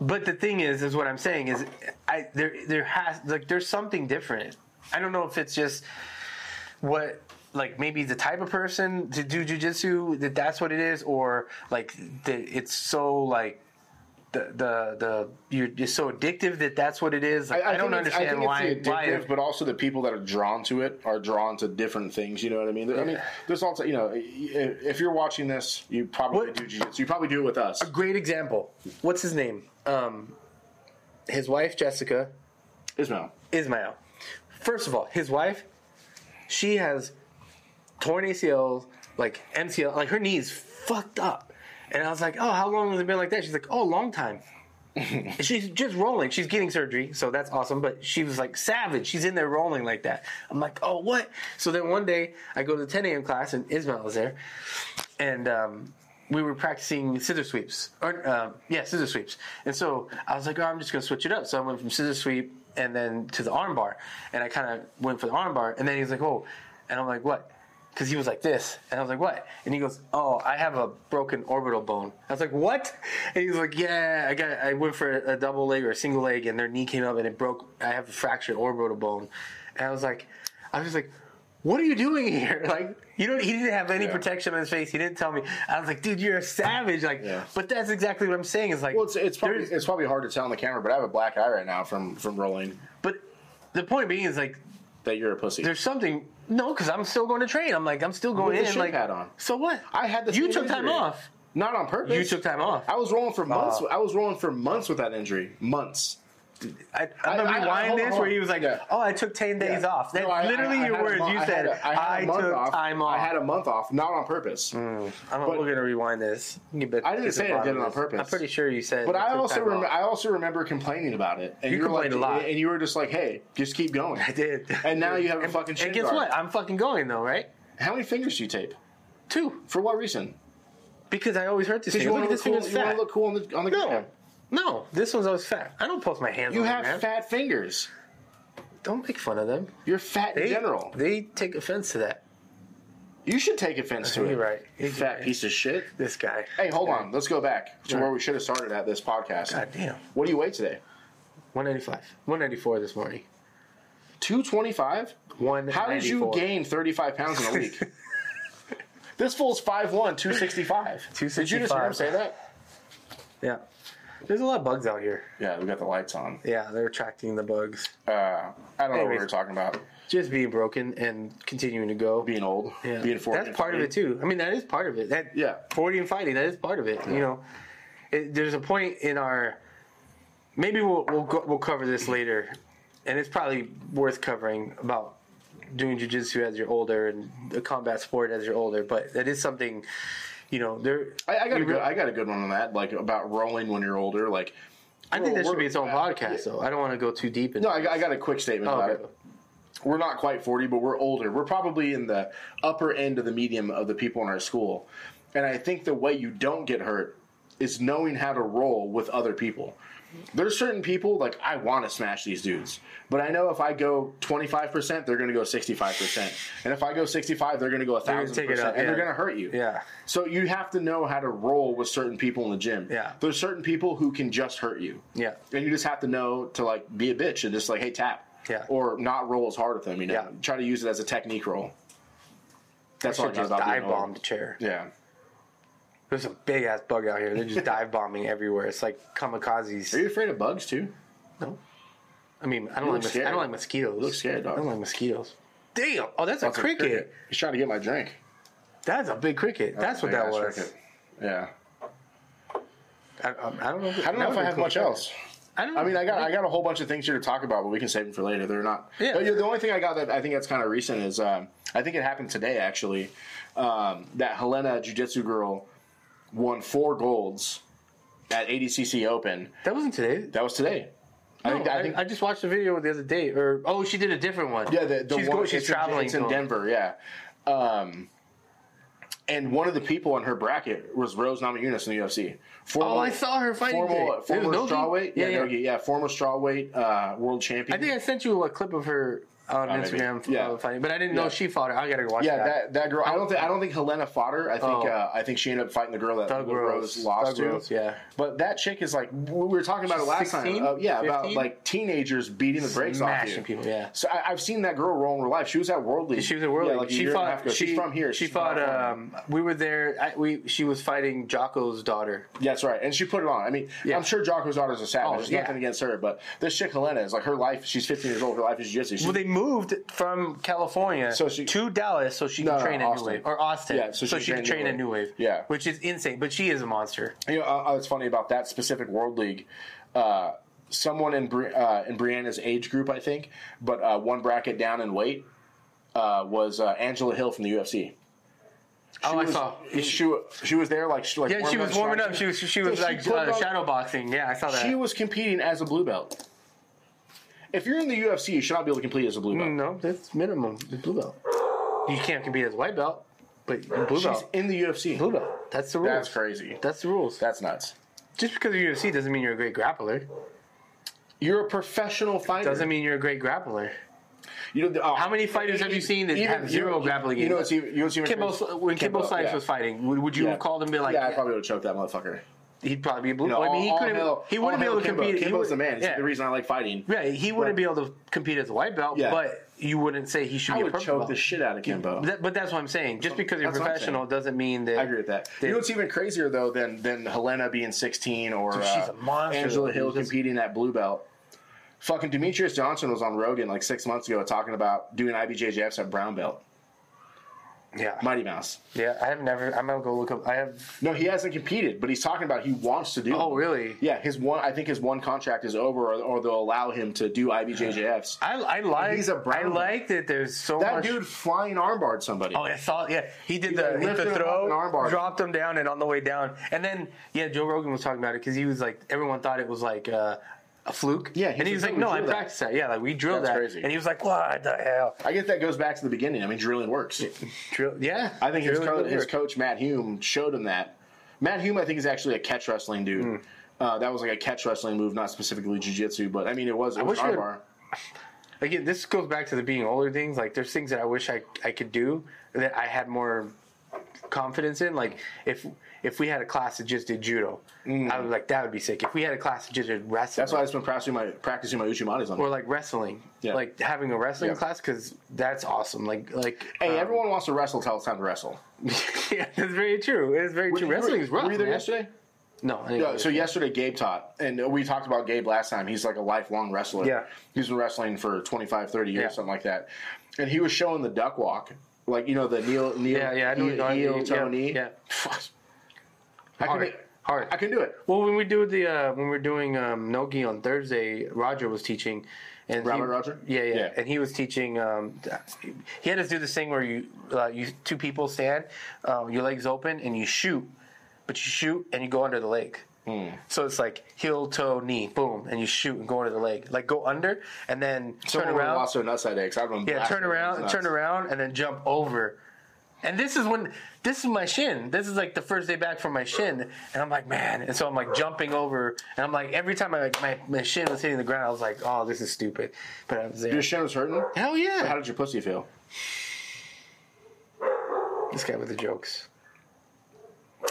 but the thing is, is what I'm saying is, I there there has like there's something different. I don't know if it's just what like maybe the type of person to do jujitsu that that's what it is, or like the, it's so like. The the the you're just so addictive that that's what it is. Like, I, don't understand I why. it's why addictive, but also the people that are drawn to it are drawn to different things. You know what I mean? I mean, there's also you know, if if you're watching this, you probably What- do jiu-jitsu. You probably do it with us. A great example. What's his name? Um, his wife Jessica Ismail. Ismail. First of all, his wife, she has torn ACLs, like MCL, like her knees fucked up. And I was like, oh, how long has it been like that? She's like, oh, long time. She's just rolling. She's getting surgery, so that's awesome. But she was like savage. She's in there rolling like that. I'm like, oh, what? So then one day I go to the 10 a.m. class and Ismail is there, and um, we were practicing scissor sweeps. Or um, yeah, scissor sweeps. And so I was like, oh, I'm just gonna switch it up. So I went from scissor sweep and then to the arm bar, and I kind of went for the arm bar. And then he's like, oh, and I'm like, what? Because he was like this, and I was like, "What?" And he goes, "Oh, I have a broken orbital bone." I was like, "What?" And he was like, "Yeah, I got. I went for a, a double leg or a single leg, and their knee came up and it broke. I have a fractured orbital bone." And I was like, "I was just like, what are you doing here? Like, you don't. He didn't have any Yeah. protection on his face. He didn't tell me. I was like, dude, you're a savage. Like, Yeah. but that's exactly what I'm saying. Is like, Well, it's, it's probably it's probably hard to tell on the camera, but I have a black eye right now from from rolling. but the point being is like, That you're a pussy. there's something. No, because I'm still going to train. I'm like, I'm still going in. like, pad on. so what? I had the You took time injury. off. Not on purpose. You took time off. I was rolling for months. Oh. I was rolling for months with that injury. Months. I, I'm gonna I- I- rewind hold this where he was like, Yeah. "Oh, I took ten days Yeah. off." That's No, literally I- I your words. mo- you I said, a- I had "I took off. time off." I had a month off, not on purpose. Mm, I'm, but- we're gonna rewind this. I didn't say I did it on purpose. I'm pretty sure you said. But I also remember. I also remember complaining about it, and You you, were like, complained a lot. and you were just like, "Hey, just keep going." I did. And now you have a And- fucking And guess guard. what? I'm fucking going though, right? How many fingers do you tape? Two, For what reason? because I always hurt this Because finger. you Look want at to this look cool. finger's You want to look cool on the on the no. No, this one's always fat. I don't post my hands. You on have it, fat fingers. Don't make fun of them. You're fat in general. they take offense to that. You should take offense to it. You're right. You fat right. piece of shit. This guy. Hey, hold on. Let's go back to where we should have started at this podcast. God damn. What do you weigh today? 195. 194 this morning. 225? 194. How did you gain 35 pounds in a week? This fool's 5'1", 265. 265. Did you just hear him say that? Yeah. There's a lot of bugs out here. Yeah, we got the lights on. Yeah, they're attracting the bugs. Uh, I don't know what we Anyways. were talking about. Just being broken and continuing to go. Being old, Yeah. being 40. That's part of it too. I mean, that is part of it. That Yeah. forty and fighting, that is part of it. You know, it, there's a point in our. Maybe we'll we'll go, we'll cover this later, and it's probably worth covering about doing jujitsu as you're older and the combat sport as you're older. But that is something, you know, there. I, I got a good. I got a good one on that. Like about rolling when you're older. Like, I think that should be its own uh, podcast, though. I don't want to go too deep into. No, I, got- I got a quick statement Oh, about okay. it. We're not quite 40, but we're older. We're probably in the upper end of the medium of the people in our school. And I think the way you don't get hurt is knowing how to roll with other people. There's certain people, like, I want to smash these dudes. But I know if I go 25%, they're going to go 65%. And if I go 65, they're going to go gonna 1,000%. take it up, and they're going to hurt you. Yeah. So you have to know how to roll with certain people in the gym. Yeah. There's certain people who can just hurt you. Yeah. And you just have to know to like be a bitch and just like, hey, tap. Yeah. Or not roll as hard with them, you know. Yeah. Try to use it as a technique roll. That's all I got just about dive old. bomb the chair. Yeah. There's a big ass bug out here. They're just dive bombing everywhere. It's like kamikazes. Are you afraid of bugs too? No. I mean, I don't You like mos- scared. I don't like mosquitoes. You look scared, dog. I don't like mosquitoes. Damn! Oh, that's, That's a cricket. He's trying to get my drink. That's a big cricket. That's, what that big-ass was. cricket. Yeah. I, I, I don't know. If, I don't know if I have much else. I don't. I mean, I got I got a whole bunch of things here to talk about, but we can save them for later. They're not. Yeah. But, the only thing I got that I think that's kind of recent is um, I think it happened today actually. Um, that Helena Jiu Jitsu girl won four golds at ADCC Open. that wasn't today. That was today. I think. I think. I just watched the video the other day. Or oh, she did a different one. yeah, the, the she's one going, she's in- traveling. It's in to- Denver. Yeah. Um, and one of the people on her bracket was Rose Namajunas in the UFC. Former, Oh, I saw her fighting. Former, today. Former strawweight, yeah, Yeah, yeah, yeah. yeah, former strawweight uh, world champion. I think I sent you a clip of her on maybe. Instagram Yeah. uh, fighting, but I didn't know she fought her. I gotta go watch Yeah, that. that, that girl. I don't think I don't think Helena fought her. I think Oh. uh, I think she ended up fighting the girl that Doug Rose, Rose. lost Doug to. Rose, yeah. But that chick is like we were talking about it last 16? time. Uh, yeah, about like teenagers beating the brakes off you. people, yeah. So I, I've seen that girl roll in real life. She was at World League. She was at World League. yeah, Like she year and a half fought. She, She's from here. She fought. Um, we were there. I, we. She was fighting Jocko's daughter. Yeah, that's right. And she put it on. I mean, Yeah. I'm sure Jocko's daughter's a savage. Oh, There's nothing against her, but this chick Helena is like her life. She's 15 years old. Her life is jiu-jitsu. Well, they moved from California So she- to Dallas so she No, can no, train at New Wave or Austin. Yeah, so so, she she can train train New at New Wave. Yeah. which is insane. But she is a monster. You know, uh, it's funny about that specific World League. Uh, someone in Bri- uh, in Brianna's age group, I think, but uh, one bracket down in weight uh, was uh, Angela Hill from the UFC. oh, I saw. She, she was there like she, like Yeah, she was warming up. She was she was So like uh, shadow boxing. Yeah, I saw that. She was competing as a blue belt. If you're in the UFC, you should not be able to compete as a blue belt. no, that's minimum. The blue belt. You can't compete as white belt, but blue She's belt. in the UFC. Blue belt. That's the rules. That's crazy. That's the rules. That's nuts. Just because you're UFC doesn't mean you're a great grappler. You're a professional fighter. Doesn't mean you're a great grappler. You know, uh, How many fighters have you seen that have zero you, grappling You know, games? what's even, you know what's even Kimbo, crazy? when Kimbo, Slice yeah. was fighting, would, would you Yeah. have called him and be like, yeah, I probably would have choked that motherfucker. He'd probably be a blue You know, I mean, he all- couldn't. hail- he wouldn't be able to Kimbo. compete. he Kimbo's would- the man. Yeah. the reason I like fighting. Yeah, he wouldn't But- be able to compete as a white belt, Yeah. but you wouldn't say he should I be a would purple choke belt. the shit out of Kimbo. That- but that's what I'm saying. Just because you're That's professional doesn't mean that. I agree with that. They- you know what's even crazier though than than Helena being 16 or Dude, she's uh, a monster, Angela. Hill just- competing at blue belt. Fucking Demetrious Johnson was on Rogan like six months ago talking about doing IBJJFs at brown belt. Yeah, Mighty Mouse. yeah. I have never. I'm gonna go look up. I have. No, he hasn't competed, but he's talking about he wants to do. Oh, really? Yeah, his one. I think his one contract is over, or, or they'll allow him to do IBJJFs. I, I like. He's a brown I like that. There's so That much. dude flying armbarred somebody. Oh, I saw. Yeah, he did Yeah, the hit the throw, armbar. dropped him down, and on the way down, and then yeah, Joe Rogan was talking about it because he was like, everyone thought it was like uh, a fluke. Yeah, he's and he was "No, like, no, I that." practiced that. Yeah, like we drilled That's that, crazy. and he was like, what the hell? I guess that goes back to the beginning. I mean, drilling works. Drill? Yeah, I think his, co- his coach Matt Hume showed him that. Matt Hume, I think, is actually a catch wrestling dude. Hmm. Uh, that was like a catch wrestling move, not specifically jiu-jitsu, but I mean, it was. It was wish armbar. Again, this goes back to the being older things. Like, there's things that I wish I I could do that I had more confidence in. Like if if we had a class that just did judo, I would like that would be sick. If we had a class that just did wrestling, That's why I've been practicing my practicing my uchi matas on. or like wrestling, Yeah. like having a wrestling Yeah. class because that's awesome. Like like hey, um, everyone wants to wrestle till it's time to wrestle. yeah, that's very true. It is very true. Wrestling is rough. Were you there man. yesterday? No, Yeah, so yesterday. Gabe taught, and we talked about Gabe last time. He's like a lifelong wrestler. Yeah. He's been wrestling for 25, 30 years, Yeah. something like that. And he was showing the duck walk, like, you know, the kneel, kneel, Yeah, yeah, I know heel, what you're heel, going- toe, yeah, knee. yeah. I Hard, can, hard. I can do it. Well, when we do the uh, when we are doing um, Nogi on Thursday, Roger was teaching, and Robert he, Roger? yeah, yeah, Yeah. and he was teaching. Um, he had us do this thing where you uh, you two people stand, uh, your legs open, and you shoot, but you shoot and you go under the leg. Hmm. So it's like heel, toe, knee, boom, and you shoot and go under the leg. Like go under and then turn Someone around. lost their nuts that day I've been Yeah, turn around, turn around, and then jump over. And this is when this is my shin. This is like the first day back from my shin, and I'm like, man. And so I'm like jumping over, and I'm like, every time I like my, my shin was hitting the ground, I was like, oh, this is stupid. But I was there. Your shin was hurting? Hell yeah! How did your pussy feel? this guy with the jokes.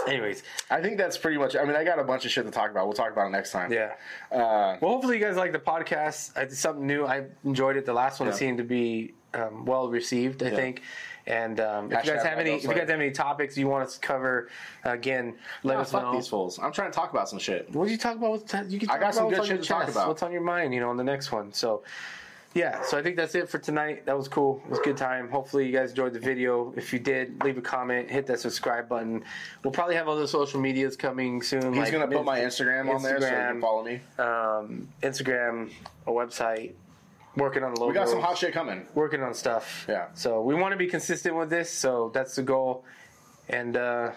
Anyways, I think that's pretty much. I mean, I got a bunch of shit to talk about. We'll talk about it next time. yeah. Uh, Well, hopefully you guys like the podcast. I did something new. I enjoyed it. The last one Yeah. seemed to be um, well received. I think. And um, if you guys have any, if you guys have any topics you want us to cover, again, let nah, us fuck know. these fools. I'm trying to talk about some shit. What did you talk about? With, you can talk I got some good shit to talk about. What's on your mind? You know, on the next one. So, yeah. So I think that's it for tonight. That was cool. It was a good time. Hopefully you guys enjoyed the video. If you did, leave a comment, hit that subscribe button. We'll probably have other social medias coming soon. He's like gonna put my Instagram, on there so you Instagram. can follow me. um, Instagram, a website. Working on the logo. We got some hot shit coming. Working on stuff. Yeah. So we want to be consistent with this. So that's the goal. And uh,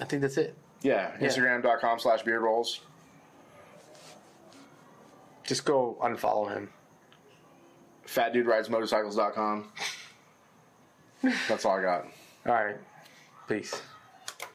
I think that's it. Yeah, Instagram.com slash beard rolls. Just go unfollow him. Fat dude rides motorcycles.com. That's all I got. All right. Peace.